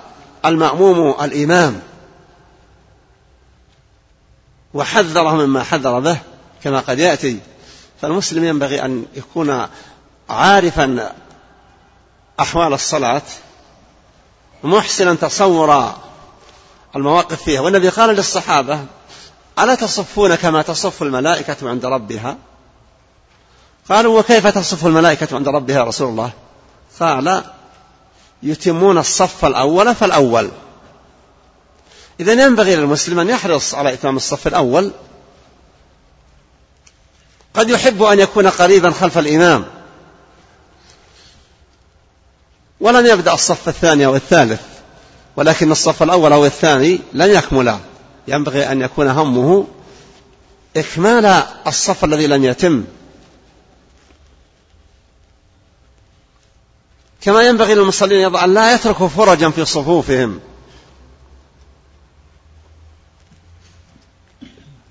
المأموم الإمام. وحذره مما حذر به كما قد يأتي. فالمسلم ينبغي أن يكون عارفا أحوال الصلاة محسنا تصور المواقف فيها. والنبي قال للصحابة ألا تصفون كما تصف الملائكة عند ربها؟ قالوا وكيف تصف الملائكة عند ربها رسول الله؟ قال يتمون الصف الأول فالأول. إذا ينبغي للمسلم أن يحرص على إتمام الصف الأول. قد يحب أن يكون قريبا خلف الإمام. ولن يبدأ الصف الثاني أو الثالث ولكن الصف الأول أو الثاني لن يكملا. ينبغي أن يكون همه إكمال الصف الذي لم يتم. كما ينبغي للمصلين أن لا يتركوا فرجا في صفوفهم.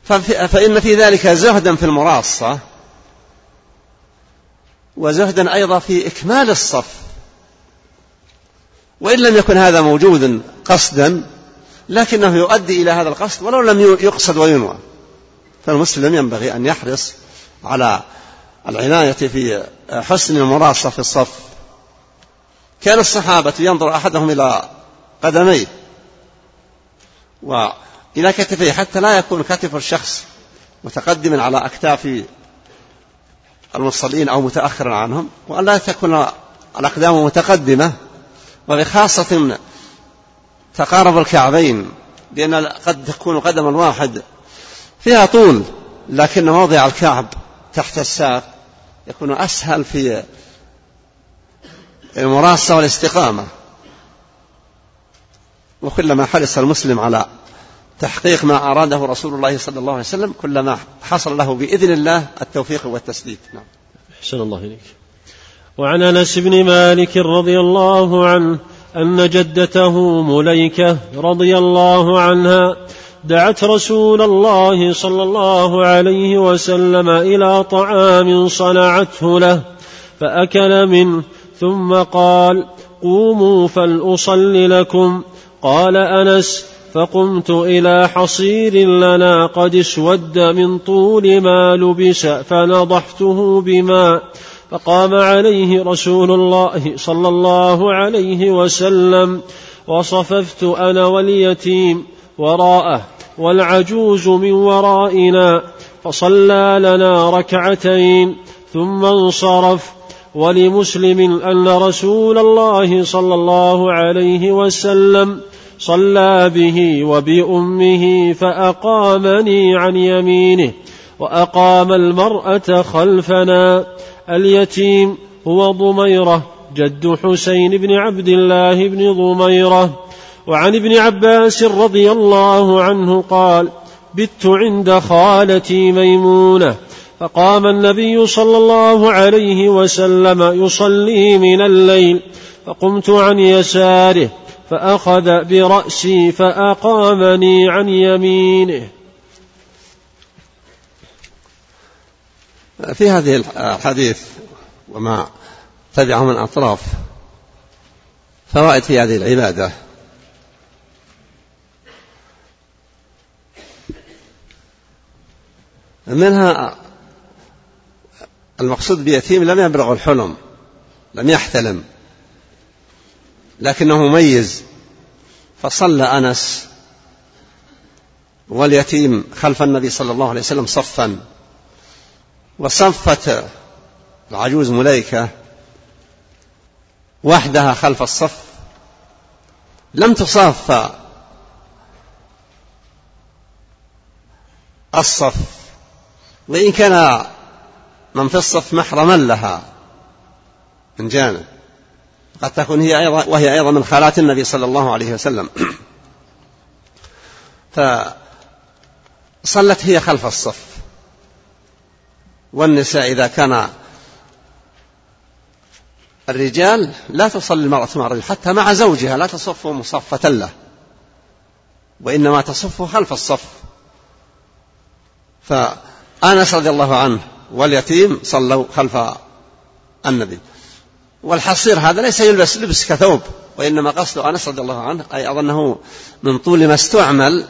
فإن في ذلك زهدا في المراصة وزهدا أيضا في إكمال الصف. وإن لم يكن هذا موجودا قصدا لكنه يؤدي إلى هذا القصد ولو لم يقصد وينوى. فالمسلم ينبغي أن يحرص على العناية في حسن المراصة في الصف. كان الصحابة ينظر أحدهم إلى قدميه وإلى كتفيه حتى لا يكون كتف الشخص متقدما على أكتاف المصلين أو متأخرا عنهم وأن لا تكون الأقدام متقدمة وبخاصة تقارب الكعبين لأن قد تكون قدم الواحد فيها طول لكن موضع الكعب تحت الساق يكون أسهل في المراسة والاستقامة. وكلما حرص المسلم على تحقيق ما أراده رسول الله صلى الله عليه وسلم كلما حصل له بإذن الله التوفيق والتسديد. نعم. أحسن الله إليك. وعن أنس بن مالك رضي الله عنه أن جدته مليكة رضي الله عنها دعت رسول الله صلى الله عليه وسلم إلى طعام صنعته له فأكل منه ثم قال قوموا فلأصل لكم. قال أنس فقمت إلى حصير لنا قد اسود من طول ما لبس فنضحته بماء فقام عليه رسول الله صلى الله عليه وسلم. وصففت أنا واليتيم وراءه والعجوز من ورائنا. فصلى لنا ركعتين ثم انصرف ولمسلم أن رسول الله صلى الله عليه وسلم صلى به وبأمه فأقامني عن يمينه وأقام المرأة خلفنا. اليتيم هو ضميرة جد حسين بن عبد الله بن ضميرة. وعن ابن عباس رضي الله عنه قال بت عند خالتي ميمونة. فقام النبي صلى الله عليه وسلم يصلي من الليل فقمت عن يساره فأخذ برأسي فأقامني عن يمينه. في هذه الحديث وما تبعه من أطراف فوائد في هذه العبادة. منها المقصود بيتيم لم يبلغ الحلم لم يحتلم لكنه مميز. فصلى أنس واليتيم خلف النبي صلى الله عليه وسلم صفا وصفت العجوز مليكه وحدها خلف الصف. لم تصاف الصف وإن كان من في الصف محرما لها. من جانب. قد تكون هي أيضا وهي أيضا من خالات النبي صلى الله عليه وسلم. فصلت هي خلف الصف. والنساء إذا كان الرجال لا تصلي المرأة مع الرجل حتى مع زوجها لا تصف مصفة له. وإنما تصف خلف الصف. فأنس رضي الله عنه واليتيم صلوا خلف النبي. والحصير هذا ليس يلبس لبس كثوب وإنما قصد أنس رضي الله عنه أي أظنه من طول ما استعمل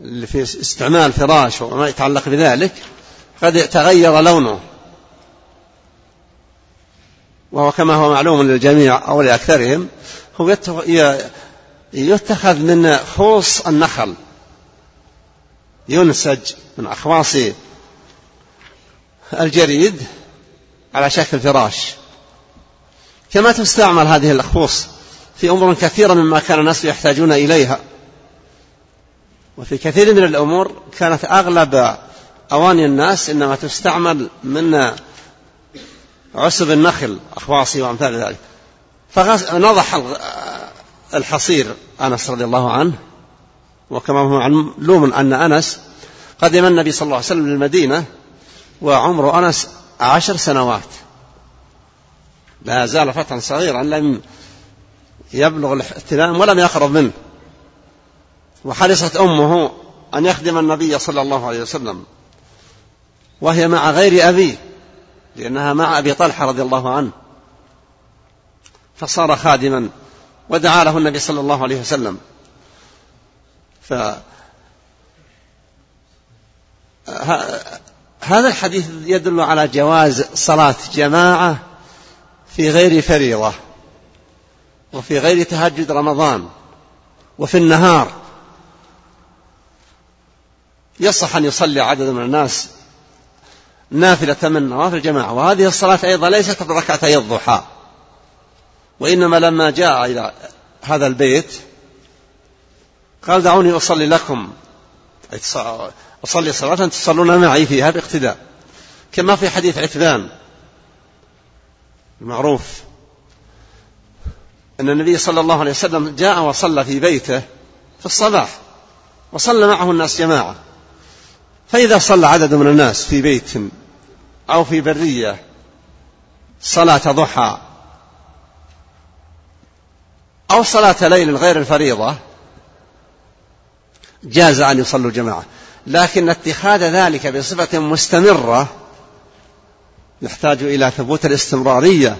اللي في استعمال فراش وما يتعلق بذلك قد تغير لونه. وهو كما هو معلوم للجميع أو لأكثرهم هو يتخذ من خوص النخل. ينسج من أخواص الجريد على شكل فراش. كما تستعمل هذه الأخوص في أمور كثيرة مما كان الناس يحتاجون إليها. وفي كثير من الأمور كانت أغلب أواني الناس إنما تستعمل من عسب النخل أخواصي وأمثال ذلك. فنضح الحصير أنس رضي الله عنه. وكما هو معلوم أن أنس قدم النبي صلى الله عليه وسلم للمدينة وعمر أنس عشر سنوات. لا زال فتى صغيرا لم يبلغ الاحتلام ولم يقرب منه. وحرصت أمه أن يخدم النبي صلى الله عليه وسلم. وهي مع غير أبيه لأنها مع أبي طلحة رضي الله عنه. فصار خادما ودعا له النبي صلى الله عليه وسلم. ف هذا الحديث يدل على جواز صلاة جماعة في غير فريضة وفي غير تهجد رمضان وفي النهار. يصح أن يصلي عدد من الناس نافلة من نوافل الجماعة وهذه الصلاة أيضا ليست بركعتي الضحى وإنما لما جاء إلى هذا البيت قال دعوني أصلي لكم. أصلي صلاة تصلون معي فيها باقتداء كما في حديث عتبان. المعروف. أن النبي صلى الله عليه وسلم جاء وصلى في بيته في الصباح. وصلى معه الناس جماعة. فإذا صلى عدد من الناس في بيت أو في برية صلاة ضحى أو صلاة ليل غير الفريضة جاز أن يصلوا جماعة لكن اتخاذ ذلك بصفة مستمرة يحتاج إلى ثبوت الاستمرارية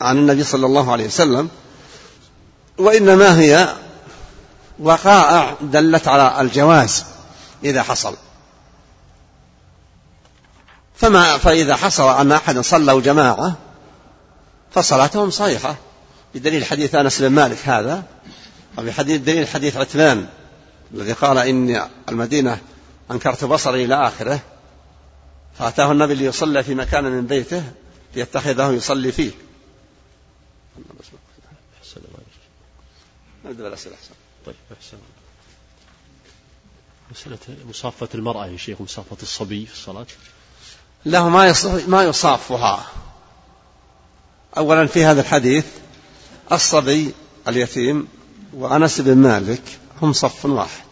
عن النبي صلى الله عليه وسلم وإنما هي وقائع دلت على الجواز إذا حصل. فما فإذا حصل أن أحد صلوا جماعة فصلاتهم صحيحة بدليل حديث أنس بن مالك هذا حديث دليل حديث عثمان. الذي قال إني المدينة أنكرت بصري إلى آخره فأتاه النبي ليصلي في مكان من بيته ليتخذه يصلي فيه. نبدأ بالأسئلة. طيب أحسن. مسألة مصافة المرأة يا شيخ مصافة الصبي في الصلاة. له ما ما يصافها. أولا في هذا الحديث الصبي اليتيم وأنس بن مالك هم صف واحد.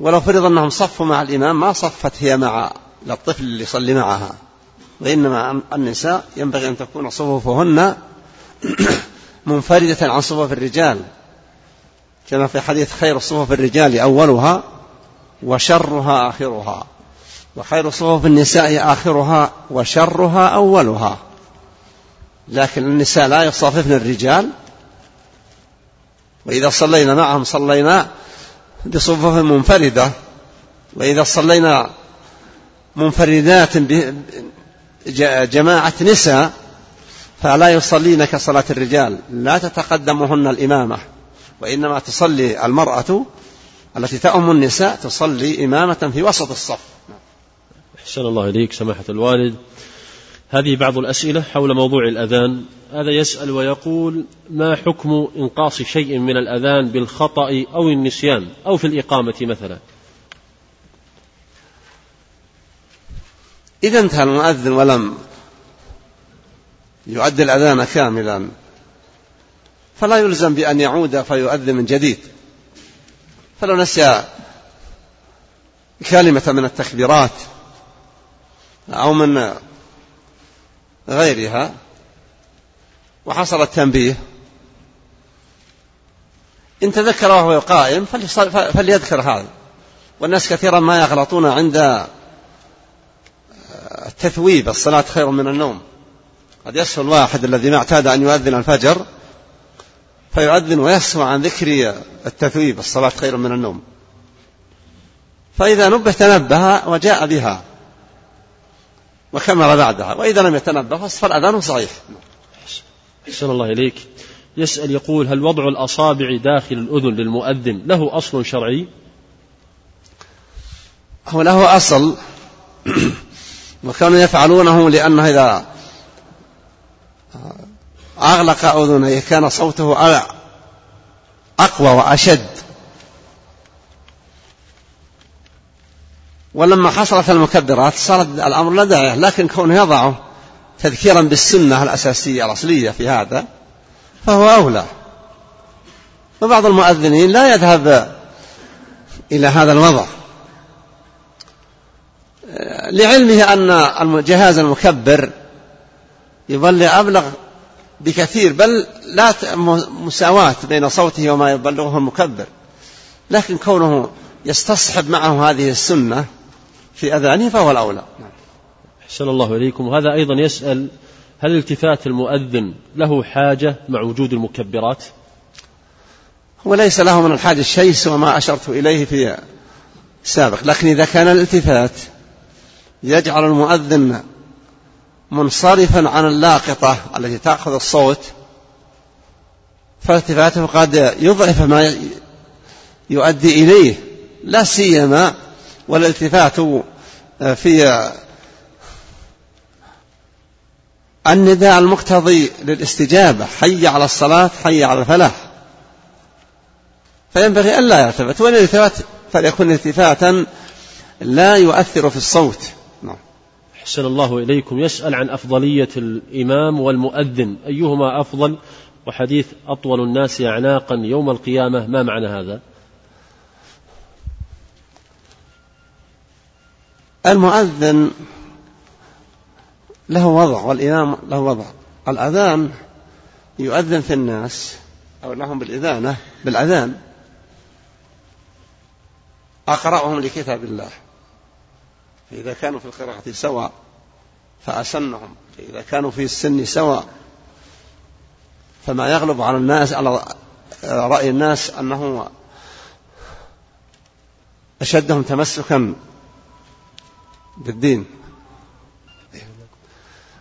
ولو فرض أنهم صفوا مع الإمام ما صفت هي مع الطفل اللي يصلي معها. وإنما النساء ينبغي أن تكون صفوفهن منفردة عن صفوف الرجال. كما في حديث خير صفوف الرجال أولها وشرها آخرها. وخير صفوف النساء آخرها وشرها أولها. لكن النساء لا يصاففن الرجال وإذا صلينا معهم صلينا بصفوف منفردة. وإذا صلينا منفردات جماعة نساء فلا يصلين كصلاة الرجال. لا تتقدمهن الإمامة وإنما تصلي المرأة التي تأم النساء تصلي إمامة في وسط الصف. أحسن الله إليك سماحة الوالد. هذه بعض الأسئلة حول موضوع الأذان. هذا يسأل ويقول ما حكم إنقاص شيء من الأذان بالخطأ أو النسيان أو في الإقامة مثلا؟ إذا انتهى المؤذن ولم يؤدي الأذان كاملا فلا يلزم بأن يعود فيؤذن من جديد. فلو نسي كلمة من التكبيرات أو من غيرها وحصل التنبيه. إن تذكر وهو قائم فليذكر هذا. والناس كثيرا ما يغلطون عند التثويب الصلاة خير من النوم. قد يسهو الواحد الذي ما اعتاد أن يؤذن الفجر فيؤذن ويسهو عن ذكر التثويب الصلاة خير من النوم. فإذا نبه تنبه وجاء بها. وكمل بعدها. وإذا لم يتنبه فالأذان صحيح أحسن الله إليك. يسأل يقول هل وضع الأصابع داخل الأذن للمؤذن له أصل شرعي؟ هو له أصل. وكانوا يفعلونه لأنه إذا أغلق أذنيه كان صوته أقوى وأشد. ولما حصلت المكبرات صار الأمر لا داعي لكن كونه يضعه تذكيرا بالسنة الأساسية الأصلية في هذا فهو أولى. وبعض المؤذنين لا يذهب إلى هذا الوضع. لعلمه أن الجهاز المكبر يظل أبلغ بكثير بل لا مساواة بين صوته وما يبلغه المكبر. لكن كونه يستصحب معه هذه السنة في أذانه فهو الأولى. أحسن الله إليكم. وهذا أيضا يسأل هل التفات المؤذن له حاجة مع وجود المكبرات؟ هو ليس له من الحاجة شيء سوى ما أشرت إليه في سابق لكن إذا كان الالتفات يجعل المؤذن منصرفا عن اللاقطة التي تأخذ الصوت فالتفاته قد يضعف ما يؤدي إليه لا سيما والالتفات في النداء المقتضي للاستجابة حي على الصلاة حي على الفلاح. فينبغي ألا يلتفت وإن التفت فليكن التفاتا لا يؤثر في الصوت. نعم. أحسن الله إليكم. يسأل عن أفضلية الإمام والمؤذن. أيهما أفضل؟ وحديث أطول الناس أعناقا يوم القيامة. ما معنى هذا؟ المؤذن له وضع والإمام له وضع. الأذان يؤذن في الناس أو لهم بالإذانة بالأذان. أقرأهم لكتاب الله. فإذا كانوا في القراءة سواء فأسنهم. فإذا كانوا في السن سواء. فما يغلب على الناس على رأي الناس أنه أشدهم تمسكا بالدين.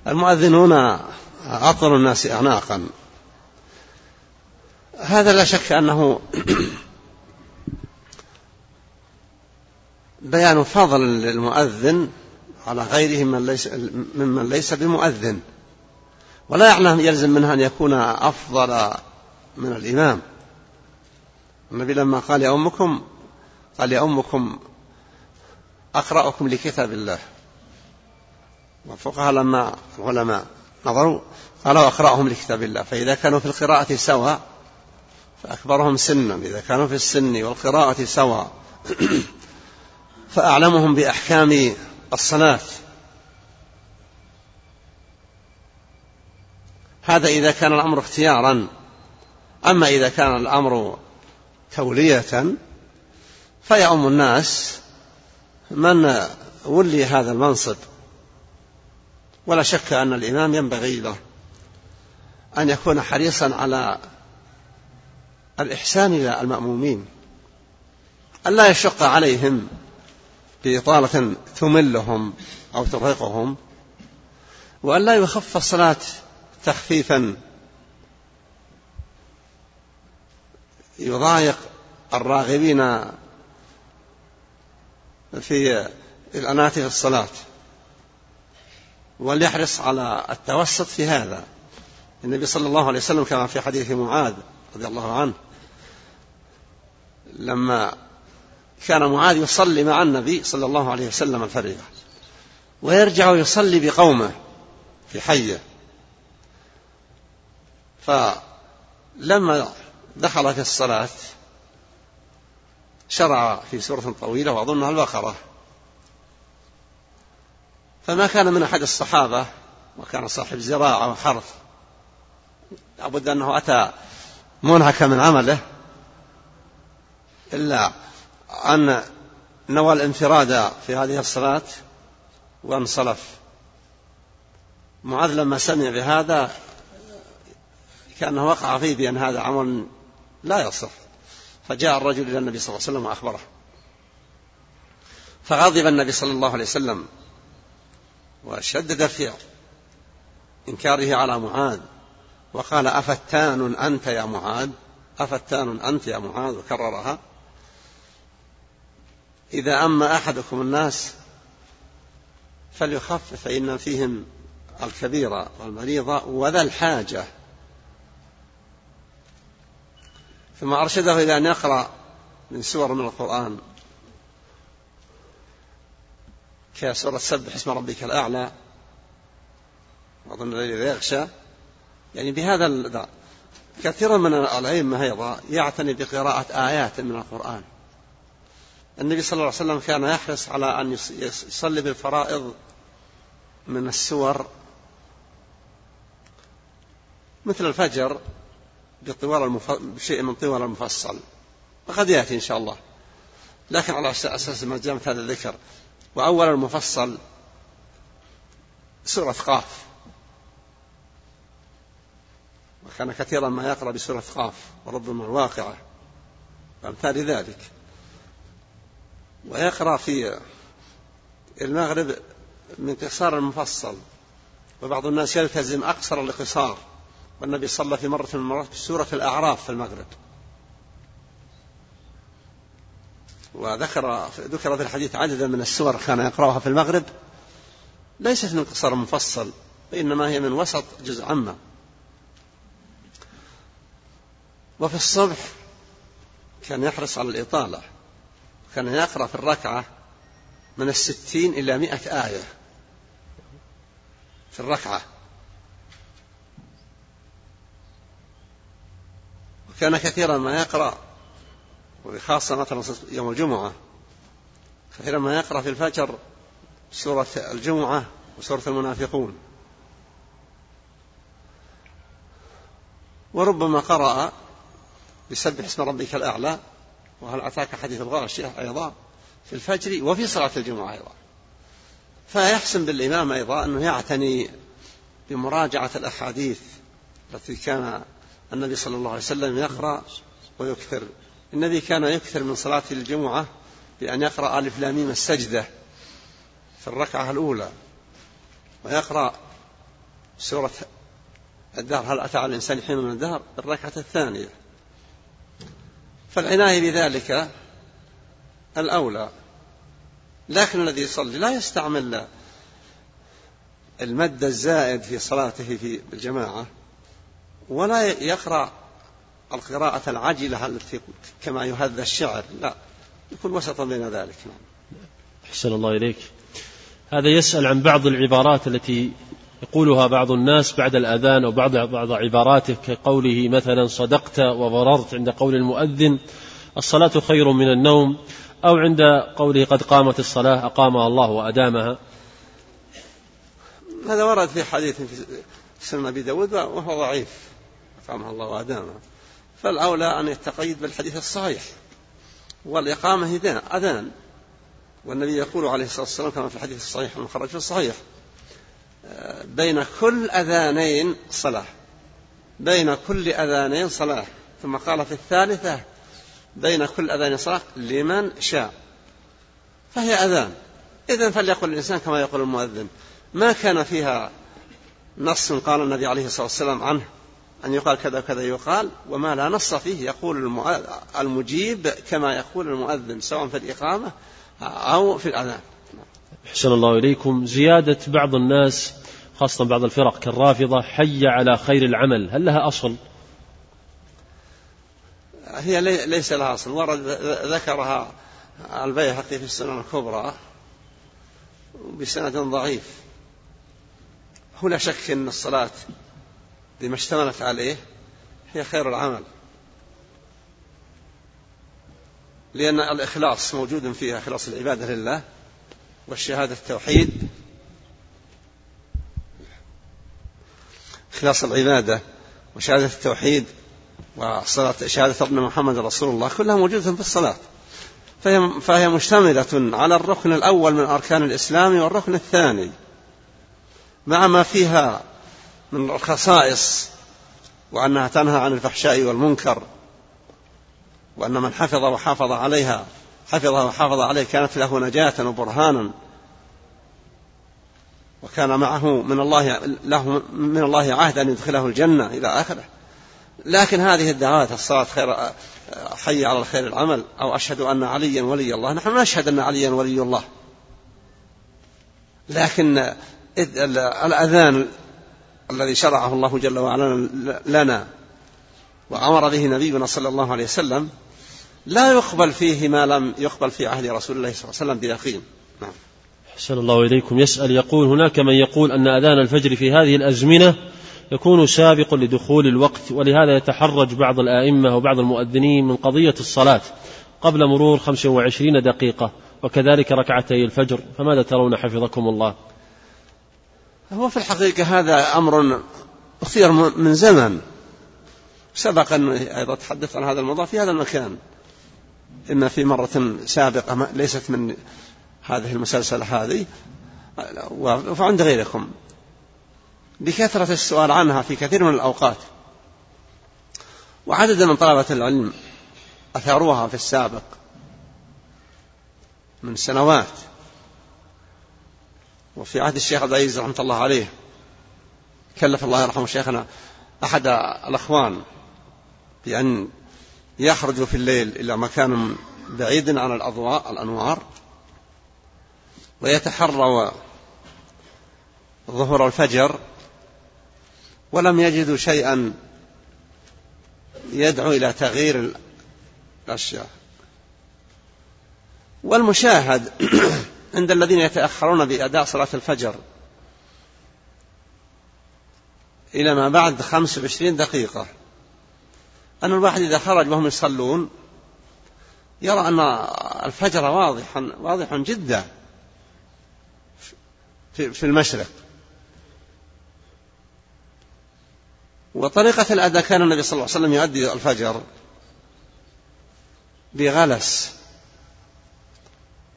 المؤذنون أطول الناس أعناقا. هذا لا شك أنه بيان فضل للمؤذن على غيره من ليس ممن ليس بمؤذن. ولا يعلم يلزم منها أن يكون أفضل من الإمام. النبي لما قال يا أمكم قال يا أمكم أقرأكم لكتاب الله. والفقهاء لما العلماء نظروا قالوا أقرأهم لكتاب الله. فإذا كانوا في القراءة سواء فأكبرهم سنا. إذا كانوا في السن والقراءة سواء فأعلمهم بأحكام الصلاة. هذا إذا كان الأمر اختيارا. أما إذا كان الأمر تولية فيؤم الناس من ولي هذا المنصب. ولا شك أن الإمام ينبغي له أن يكون حريصا على الإحسان إلى المأمومين. أن لا يشق عليهم بإطالة تملهم أو ترهقهم. وأن لا يخف الصلاة تخفيفا. يضايق الراغبين في الأناة في الصلاة. وليحرص على التوسط في هذا. النبي صلى الله عليه وسلم كما في حديث معاذ رضي الله عنه لما كان معاذ يصلي مع النبي صلى الله عليه وسلم الفريضة ويرجع يصلي بقومه في حية. فلما دخل في الصلاة شرع في سورة طويلة وأظنها البقرة. فما كان من أحد الصحابة وكان صاحب زراعة وحرث لابد أنه أتى منهك من عمله إلا أن نوى الانفراد في هذه الصلاة وانصرف. معاذ لما سمع بهذا كأنه وقع فيه بأن هذا عمل لا يصح. فجاء الرجل إلى النبي صلى الله عليه وسلم وأخبره. فغضب النبي صلى الله عليه وسلم وشدد في إنكاره على معاذ وقال أفتان أنت يا معاذ؟ أفتان أنت يا معاذ؟ وكررها. إذا أما أحدكم الناس فليخفف فإن فيهم الكبير والمريض وذا الحاجة ثم أرشده إلى أن يقرأ من سور من القرآن. كسورة سبح اسم ربك الأعلى. وأظن الليل يغشى يعني بهذا كثيرا من الأئمة أيضا يعتني بقراءة آيات من القرآن. النبي صلى الله عليه وسلم كان يحرص على أن يصلي بالفرائض من السور. مثل الفجر المف... بشيء من طوال المفصل. وقد يأتي إن شاء الله. لكن على أساس جاء هذا الذكر. وأول المفصل سورة قاف. وكان كثيرا ما يقرأ بسورة قاف وربما الواقعة. وأمثال ذلك. ويقرأ في المغرب من قصار المفصل. وبعض الناس يلتزم أقصر القصار. والنبي صلى في مرة من المرات بسورة الأعراف في المغرب. وذكر ذكر في الحديث عددا من السور كان يقرأها في المغرب. ليست من قصر مفصل وإنما هي من وسط جزء عامة. وفي الصبح كان يحرص على الإطالة. كان يقرأ في الركعة من الستين إلى مئة آية. في الركعة. وكان كثيرا ما يقرأ وخاصة مثلا يوم الجمعة كثيرا ما يقرأ في الفجر سورة الجمعة وسورة المنافقون. وربما قرأ بسبح اسم ربك الأعلى وهل أتاك حديث الغاشية أيضا في الفجر وفي صلاة الجمعة أيضا. فيحسن بالإمام أيضا أنه يعتني بمراجعة الأحاديث التي كان النبي صلى الله عليه وسلم يقرأ ويكثر. النبي كان يكثر من صلاة الجمعة بأن يقرأ ألف لاميم السجدة في الركعة الأولى ويقرأ سورة الدهر هل أتى على الإنسان حين من الدهر؟ الركعة الثانية. فالعناية بذلك الأولى. لكن الذي يصلي لا يستعمل المد الزائد في صلاته في الجماعة. ولا يقرأ القراءة العجلة التي كما يهذى الشعر. لا يكون وسطا بين ذلك. نعم. أحسن الله إليك. هذا يسأل عن بعض العبارات التي يقولها بعض الناس بعد الأذان أو بعض بعض عباراته كقوله مثلا صدقت وبررت عند قول المؤذن الصلاة خير من النوم أو عند قوله قد قامت الصلاة أقامها الله وأدامها. هذا ورد في حديث في سنن أبي داود وهو ضعيف. أقامها الله وأدامها. فالأولى أن يتقيد بالحديث الصحيح. والإقامة أذان. والنبي يقول عليه الصلاة والسلام كما في الحديث الصحيح المخرج في الصحيح بين كل أذانين صلاة. بين كل أذانين صلاة. ثم قال في الثالثة بين كل أذان صلاة لمن شاء. فهي أذان. إذن فليقل الإنسان كما يقول المؤذن. ما كان فيها نص قال النبي عليه الصلاة والسلام عنه. أن يقال كذا وكذا يقال وما لا نص فيه يقول المجيب كما يقول المؤذن سواء في الإقامة أو في الأذان. أحسن الله إليكم. زيادة بعض الناس خاصة بعض الفرق كالرافضة حي على خير العمل. هل لها أصل؟ هي ليس لها أصل. ورد ذكرها البيهقي في السنن الكبرى بسند ضعيف. هو لا شك أن الصلاة بما اشتملت عليه هي خير العمل. لأن الإخلاص موجود فيها إخلاص العبادة لله والشهادة التوحيد. إخلاص العبادة وشهادة التوحيد وصلاة شهادة ابن محمد رسول الله كلها موجودة في الصلاة. فهي, فهي مشتملة على الركن الأول من أركان الإسلام والركن الثاني. مع ما فيها من الخصائص وأنها تنهى عن الفحشاء والمنكر وأن من حفظ وحافظ عليها حفظها وحافظ عليه كانت له نجاة وبرهانا وكان معه من الله له من الله عهد أن يدخله الجنة إلى آخره. لكن هذه الدعوات الصلاة خير حي على الخير العمل أو أشهد أن عليا ولي الله. نحن نشهد أن عليا ولي الله. لكن الأذان الذي شرعه الله جل وعلا لنا وأمر به نبينا صلى الله عليه وسلم لا يقبل فيه ما لم يقبل في عهد رسول الله صلى الله عليه وسلم بيقين. نعم. أحسن الله إليكم. يسأل يقول هناك من يقول أن أذان الفجر في هذه الأزمنة يكون سابق لدخول الوقت ولهذا يتحرج بعض الآئمة وبعض المؤذنين من قضية الصلاة قبل مرور 25 دقيقة وكذلك ركعتي الفجر فماذا ترون حفظكم الله؟ هو في الحقيقة هذا أمر أثير من زمن. سبق أن أيضا تحدث عن هذا الموضوع في هذا المكان. إما في مرة سابقة ليست من هذه المسلسلة هذه. وعند غيركم. بكثرة السؤال عنها في كثير من الأوقات. وعدد من طلبة العلم أثاروها في السابق من سنوات. وفي عهد الشيخ عبد العزيز رحمة الله عليه كلف الله يرحمه شيخنا أحد الأخوان بأن يخرجوا في الليل إلى مكان بعيد عن الأضواء الأنوار ويتحروا ظهر الفجر ولم يجدوا شيئا يدعو إلى تغيير الأشياء. والمشاهد عند الذين يتأخرون بأداء صلاة الفجر. إلى ما بعد خمس وعشرين دقيقة. أن الواحد إذا خرج وهم يصلون يرى أن الفجر واضح واضح جدا في المشرق. وطريقة الأداء كان النبي صلى الله عليه وسلم يؤدي الفجر بغلس.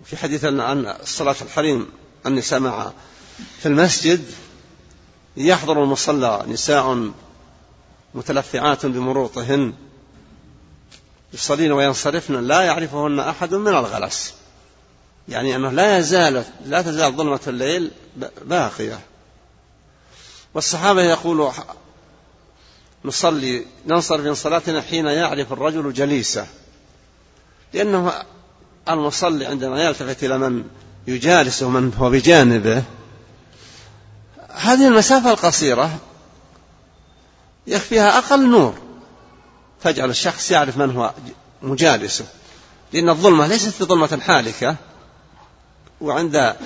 في حديث عن صلاة الحريم النساء مع في المسجد يحضر المصلى نساء متلفعات بمروطهن يصلين وينصرفن لا يعرفهن أحد من الغلس. يعني أنه لا يزال لا تزال ظلمة الليل باقية. والصحابة يقولوا نصلي ننصرف من صلاتنا حين يعرف الرجل جليسه لأنه المصلي عندما يلتفت إلى من يجالسه من هو بجانبه. هذه المسافة القصيرة يكفيها أقل نور. تجعل الشخص يعرف من هو مجالسه. لأن الظلمة ليست بظلمة حالكة. وعند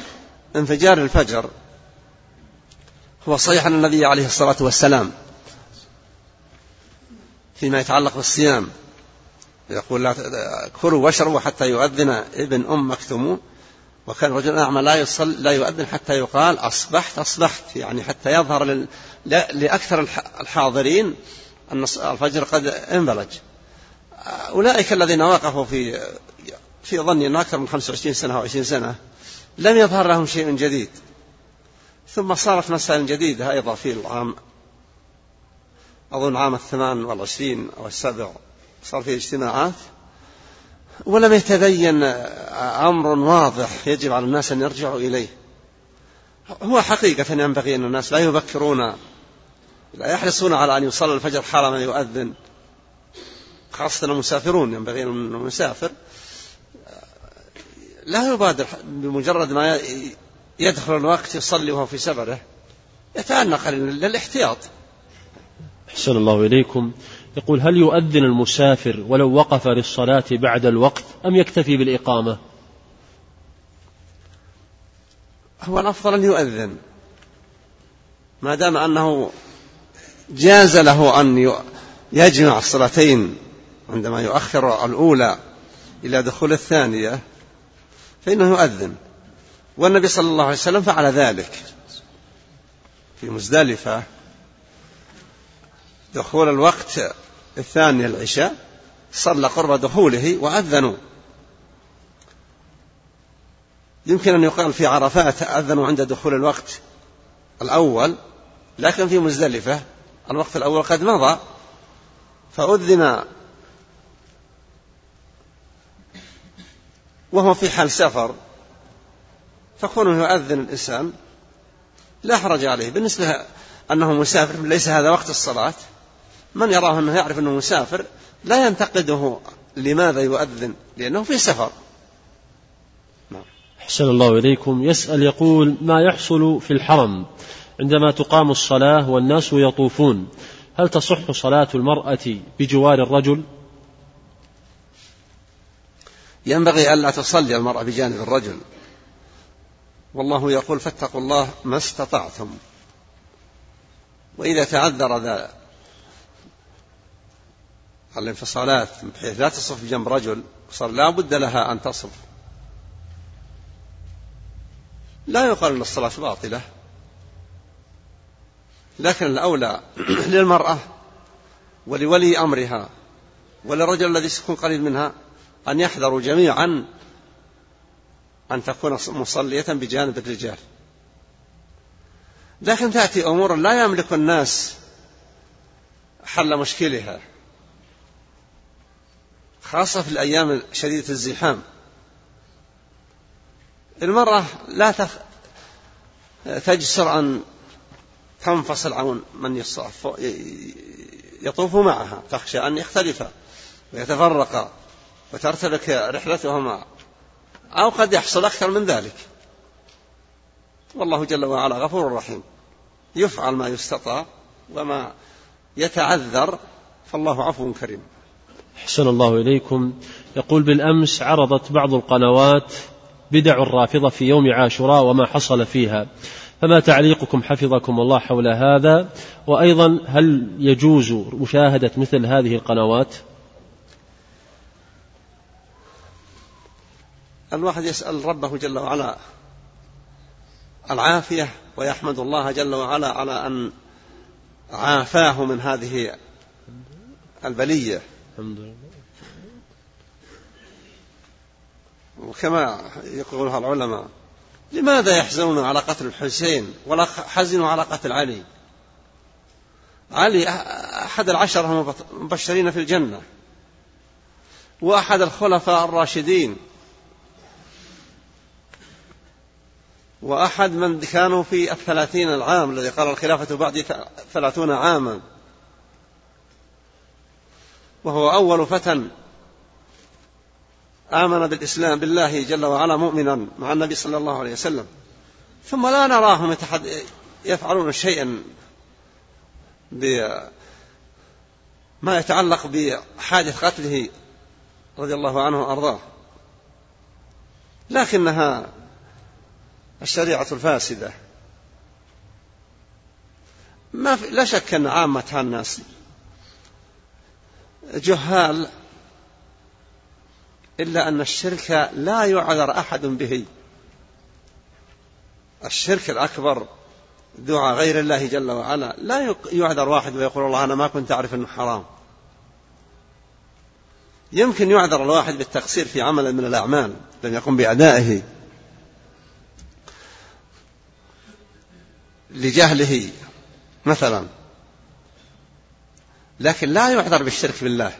انفجار الفجر هو صحيح أن النبي عليه الصلاة والسلام فيما يتعلق بالصيام يقول لا كلوا واشربوا حتى يؤذن ابن أم مكتوم. وكان رجل أعمى لا يصل لا يؤذن حتى يقال أصبحت أصبحت. يعني حتى يظهر. لأكثر الحاضرين أن الفجر قد انبلج. أولئك الذين وقفوا في في ظني أكثر من 25 سنة أو 20 سنة لم يظهر لهم شيء جديد. ثم صارت مسائل جديدة أيضا في العام أظن عام الثمان والعشرين أو السابع. صار فيه اجتماعات. ولم يتبين أمر واضح يجب على الناس أن يرجعوا إليه. هو حقيقة ينبغي أن الناس لا يبكرون لا يحرصون على أن يصلي الفجر حال يؤذن. خاصة المسافرون ينبغي المسافر لا يبادر بمجرد ما يدخل الوقت يصلي وهو في سفره. يتأنى قليلا للإحتياط. أحسن الله إليكم. يقول هل يؤذن المسافر ولو وقف للصلاة بعد الوقت أم يكتفي بالإقامة؟ هو الأفضل أن يؤذن. ما دام أنه جاز له أن يجمع الصلاتين عندما يؤخر الأولى إلى دخول الثانية فإنه يؤذن. والنبي صلى الله عليه وسلم فعل ذلك في مزدلفة. دخول الوقت الثاني العشاء صلى قرب دخوله وأذنوا. يمكن أن يقال في عرفات أذنوا عند دخول الوقت الأول لكن في مزدلفة الوقت الأول قد مضى فأذن وهو في حال سفر فكونه يؤذن الإنسان لا حرج عليه. بالنسبة أنه مسافر ليس هذا وقت الصلاة. من يراه أنه يعرف أنه مسافر لا ينتقده لماذا يؤذن؟ لأنه في سفر. نعم. أحسن الله إليكم. يسأل يقول ما يحصل في الحرم عندما تقام الصلاة والناس يطوفون؟ هل تصح صلاة المرأة بجوار الرجل؟ ينبغي ألا تصلي المرأة بجانب الرجل. والله يقول فاتقوا الله ما استطعتم. وإذا تعذر ذا الانفصالات بحيث لا تصف بجنب رجل صار لا بد لها أن تصف. لا يقال أن الصلاة باطلة. لكن الأولى للمرأة ولولي أمرها وللرجل الذي سيكون قريب منها أن يحذروا جميعا أن تكون مصلية بجانب الرجال. لكن تأتي أمور لا يملك الناس حل مشكلها. خاصة في الأيام شديدة الزحام. المرأة لا تف... تجسر أن تنفصل عن من يصف يطوف معها تخشى أن يختلف ويتفرق وترتبك رحلتهما أو قد يحصل أكثر من ذلك. والله جل وعلا غفور رحيم. يفعل ما يستطاع وما يتعذر فالله عفو كريم. أحسن الله إليكم. يقول بالأمس عرضت بعض القنوات بدع الرافضة في يوم عاشوراء وما حصل فيها. فما تعليقكم حفظكم الله حول هذا؟ وأيضا هل يجوز مشاهدة مثل هذه القنوات؟ الواحد يسأل ربه جل وعلا العافية ويحمد الله جل وعلا على أن عافاه من هذه البلية. الحمد لله. وكما يقولها العلماء لماذا يحزنون على قتل الحسين ولا حزنوا على قتل علي؟ علي أحد العشرة المبشرين في الجنة وأحد الخلفاء الراشدين وأحد من كانوا في الثلاثين العام الذي قال الخلافة بعد ثلاثون عاما. وهو أول فتى آمن بالإسلام بالله جل وعلا مؤمنا مع النبي صلى الله عليه وسلم. ثم لا نراهم يفعلون شيئا بما يتعلق بحادث قتله رضي الله عنه وأرضاه. لكنها الشريعة الفاسدة. ما في لا شك أن عامة الناس جهال إلا أن الشرك لا يعذر أحد به. الشرك الأكبر دعاء غير الله جل وعلا. لا يعذر واحد ويقول الله أنا ما كنت أعرف أنه حرام. يمكن يعذر الواحد بالتقصير في عمل من الأعمال لم يقم بأدائه. لجهله مثلا. لكن لا يعذر بالشرك بالله.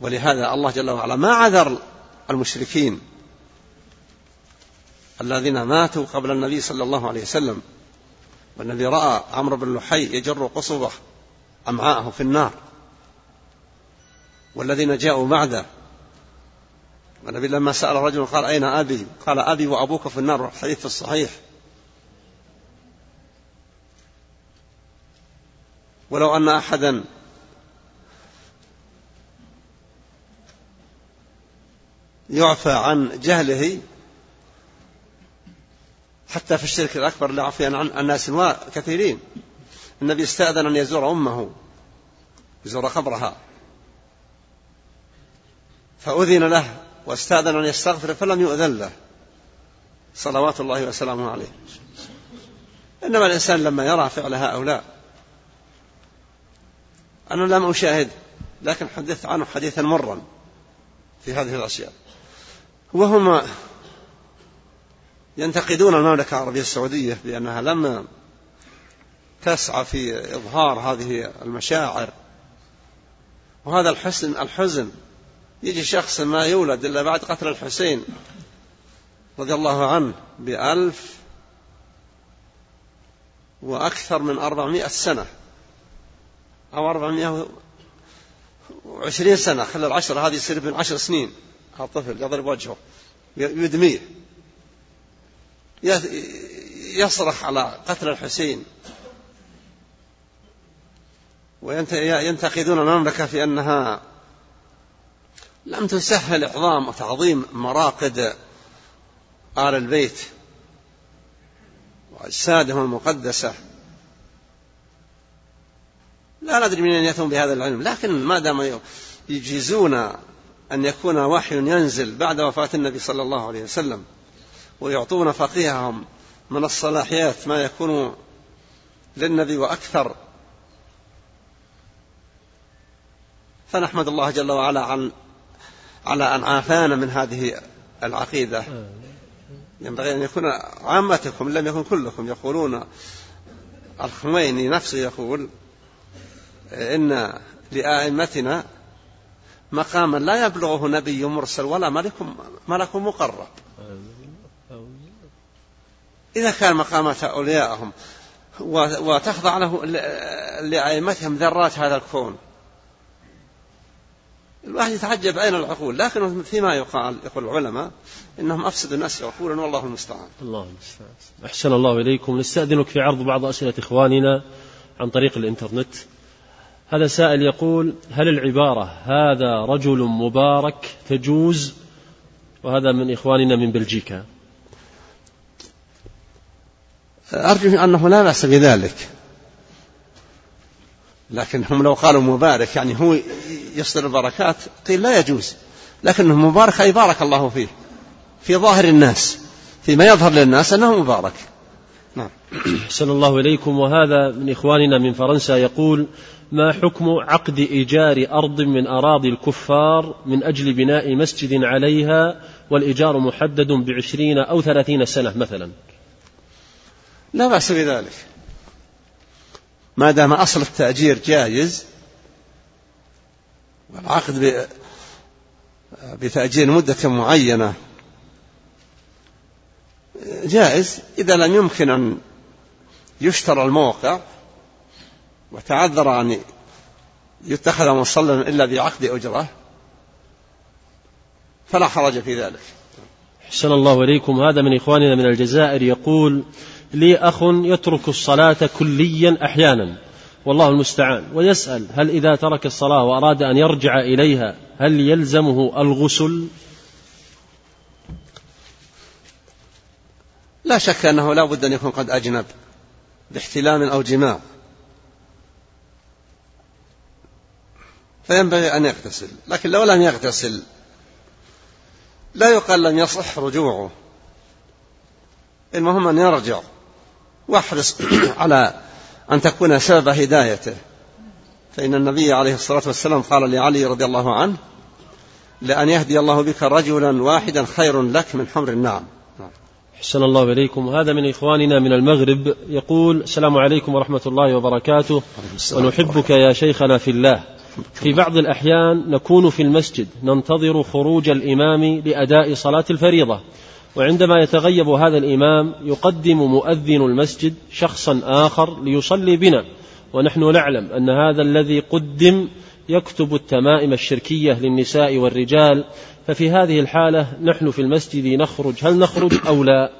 ولهذا الله جل وعلا ما عذر المشركين الذين ماتوا قبل النبي صلى الله عليه وسلم. والنبي رأى عمرو بن لحي يجر قصبه أمعاءه في النار. والذين جاءوا بعده. والنبي لما سأل رجل قال أين أبي؟ قال أبي وأبوك في النار. الحديث الصحيح. ولو أن أحدا. يعفى عن جهله حتى في الشرك الأكبر لا عفيا عن الناس كثيرين النبي استأذن أن يزور أمه يزور قبرها فأذن له واستأذن أن يستغفر فلم يؤذن له. صلوات الله وسلامه عليه. إنما الإنسان لما يرى فعل هؤلاء أنا لم أشاهد لكن حدثت عنه حديثا مرا في هذه الأشياء. وهم ينتقدون المملكة العربية السعودية بأنها لم تسعى في إظهار هذه المشاعر. وهذا الحزن الحزن يجي شخص ما يولد إلا بعد قتل الحسين رضي الله عنه بألف وأكثر من أربعمائة سنة. أو أربعمائة وعشرين سنة خلى العشرة هذه يصير ابن عشر سنين. الطفل يضرب وجهه يدميه. يصرخ على قتل الحسين. وينتقدون المملكة في أنها لم تسهل إعظام وتعظيم مراقد آل البيت وأجسادهم المقدسة. لا ندري من أين يأتون بهذا العلم لكن ما دام يجيزون أن يكون وحي ينزل بعد وفاة النبي صلى الله عليه وسلم ويعطون فقيههم من الصلاحيات ما يكون للنبي وأكثر فنحمد الله جل وعلا عن على أن عافانا من هذه العقيدة. ينبغي أن يكون عامتكم لم يكن كلكم يقولون الخميني نفسه يقول إن لآئمتنا مقاما لا يبلغه نبي مرسل ولا ملك ملك مقرب. إذا كان مقامات أوليائهم وتخضع له لأئمتهم ذرات هذا الكون. الواحد يتعجب أين العقول لكن فيما يقال يقول العلماء إنهم أفسدوا الناس عقولا والله المستعان. الله المستعان. أحسن الله إليكم. نستأذنك في عرض بعض أسئلة إخواننا عن طريق الإنترنت. هذا سائل يقول هل العبارة هذا رجل مبارك تجوز؟ وهذا من إخواننا من بلجيكا. أرجو أنه لا بأس بذلك. لكنهم لو قالوا مبارك يعني هو يصدر البركات قيل لا يجوز. لكنه مبارك أي بارك الله فيه في ظاهر الناس فيما يظهر للناس أنه مبارك. نعم. أحسن الله إليكم. وهذا من إخواننا من فرنسا يقول ما حكم عقد إيجار أرض من أراضي الكفار من أجل بناء مسجد عليها والإيجار محدد بعشرين أو ثلاثين سنة مثلا؟ لا بأس بذلك. ما دام أصل التأجير جائز والعقد بتأجير مدة معينة جائز إذا لم يمكن أن يشترى الموقع وتعذر أن يتخذ مصلى إلا بعقد أجرة فلا حرج في ذلك. حسن الله إليكم. هذا من إخواننا من الجزائر يقول لي أخ يترك الصلاة كليا أحيانا والله المستعان ويسأل هل إذا ترك الصلاة وأراد أن يرجع إليها هل يلزمه الغسل؟ لا شك أنه لا بد أن يكون قد أجنب باحتلام أو جماع. فينبغي أن يغتسل لكن لو لم يغتسل لا يقال لم يصح رجوعه. المهم أن يرجع واحرص على أن تكون سبب هدايته. فإن النبي عليه الصلاة والسلام قال لعلي رضي الله عنه لأن يهدي الله بك رجلا واحدا خير لك من حمر النعم. حسن الله إليكم. هذا من إخواننا من المغرب يقول السلام عليكم ورحمة الله وبركاته. ونحبك يا شيخنا في الله. في بعض الأحيان نكون في المسجد ننتظر خروج الإمام لأداء صلاة الفريضة. وعندما يتغيب هذا الإمام يقدم مؤذن المسجد شخصا آخر ليصلي بنا. ونحن نعلم أن هذا الذي قدم يكتب التمائم الشركية للنساء والرجال ففي هذه الحالة نحن في المسجد نخرج. هل نخرج أو لا؟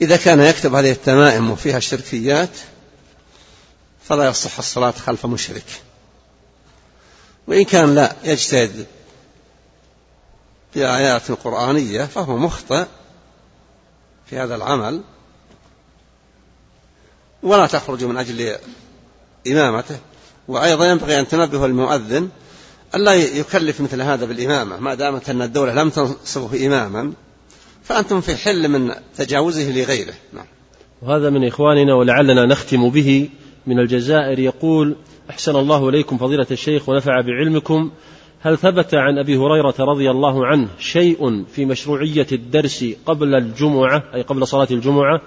إذا كان يكتب هذه التمائم وفيها الشركيات فلا يصح الصلاة خلف مشرك. وإن كان لا يجتهد في آيات قرآنية فهو مخطئ في هذا العمل. ولا تخرج من أجل إمامته. وأيضا ينبغي أن تنبه المؤذن ألا يكلف مثل هذا بالإمامة. ما دامت أن الدولة لم تنصبه إماما فأنتم في حل من تجاوزه لغيره. نعم. وهذا من إخواننا ولعلنا نختم به من الجزائر. يقول أحسن الله إليكم فضيلة الشيخ ونفع بعلمكم. هل ثبت عن أبي هريرة رضي الله عنه شيء في مشروعية الدرس قبل الجمعة أي قبل صلاة الجمعة؟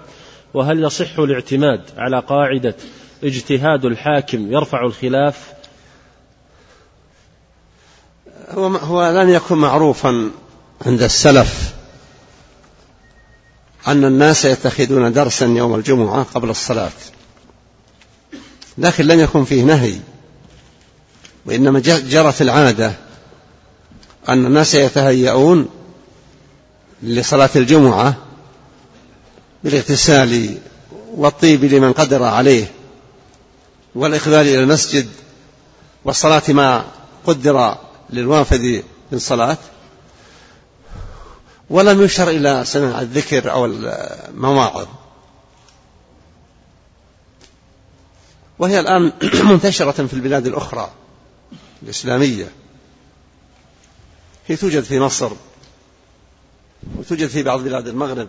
وهل يصح الاعتماد على قاعدة اجتهاد الحاكم يرفع الخلاف؟ هو هو لم يكن معروفا عند السلف أن الناس يتخذون درسا يوم الجمعة قبل الصلاة. لكن لم يكن فيه نهي وإنما جرت العادة أن الناس يتهيئون لصلاة الجمعة بالاغتسال والطيب لمن قدر عليه. والإقبال إلى المسجد والصلاة ما قدر للوافد من صلاة ولم يشر إلى سماع الذكر أو المواعظ. وهي الآن منتشرة في البلاد الأخرى الإسلامية. هي توجد في مصر وتوجد في بعض بلاد المغرب.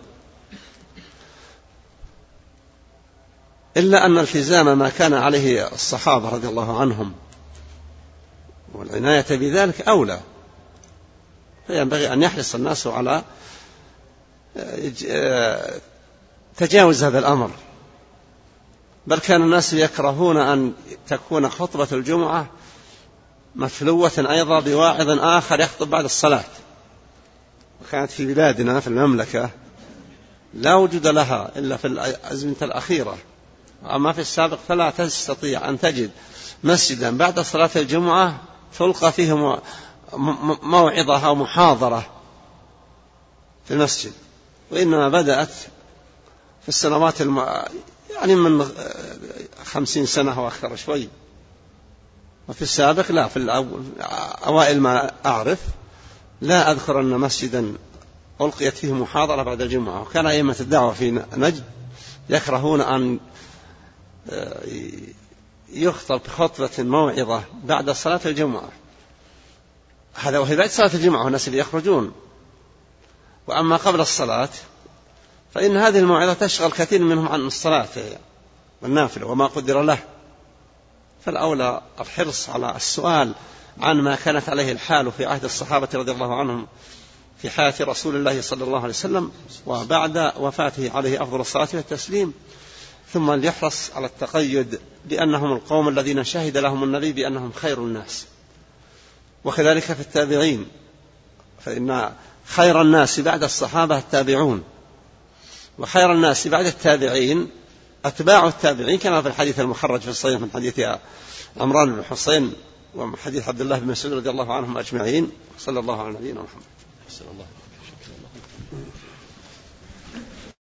إلا أن التزام ما كان عليه الصحابة رضي الله عنهم. والعناية بذلك أولى. فينبغي أن يحرص الناس على آه، تجاوز هذا الأمر. بل كان الناس يكرهون أن تكون خطبة الجمعة مفلوة أيضا بواعظ آخر يخطب بعد الصلاة. وكانت في بلادنا في المملكة لا وجود لها إلا في الأزمنة الأخيرة. أما في السابق فلا تستطيع أن تجد مسجدا. بعد صلاة الجمعة تلقى فيه موعظة أو محاضرة في المسجد. وإنما بدأت في السنوات الم... يعني من خمسين سنة أو أكثر شوي. وفي السابق لا في الأوائل ما أعرف لا أذكر أن مسجدا ألقيت فيه محاضرة بعد الجمعة. وكان أئمة الدعوة في نجد يكرهون أن يخطب خطبة موعظة بعد صلاة الجمعة. هذا وهي بعد صلاة الجمعة والناس اللي يخرجون. وأما قبل الصلاة فإن هذه الموعظة تشغل كثير منهم عن الصلاة والنافلة وما قدر له. فالأولى الحرص على السؤال عن ما كانت عليه الحال في عهد الصحابة رضي الله عنهم في حياة رسول الله صلى الله عليه وسلم وبعد وفاته عليه أفضل الصلاة والتسليم. ثم ليحرص على التقيد بأنهم القوم الذين شهد لهم النبي بأنهم خير الناس. وكذلك في التابعين فإن خير الناس بعد الصحابة التابعون. وخير الناس بعد التابعين أتباع التابعين كما في الحديث المخرج في الصحيح من حديث عمران بن حسين وحديث عبد الله بن مسعود رضي الله عنهم أجمعين. صلى الله على نبينا محمد. أحسن الله شكرا الله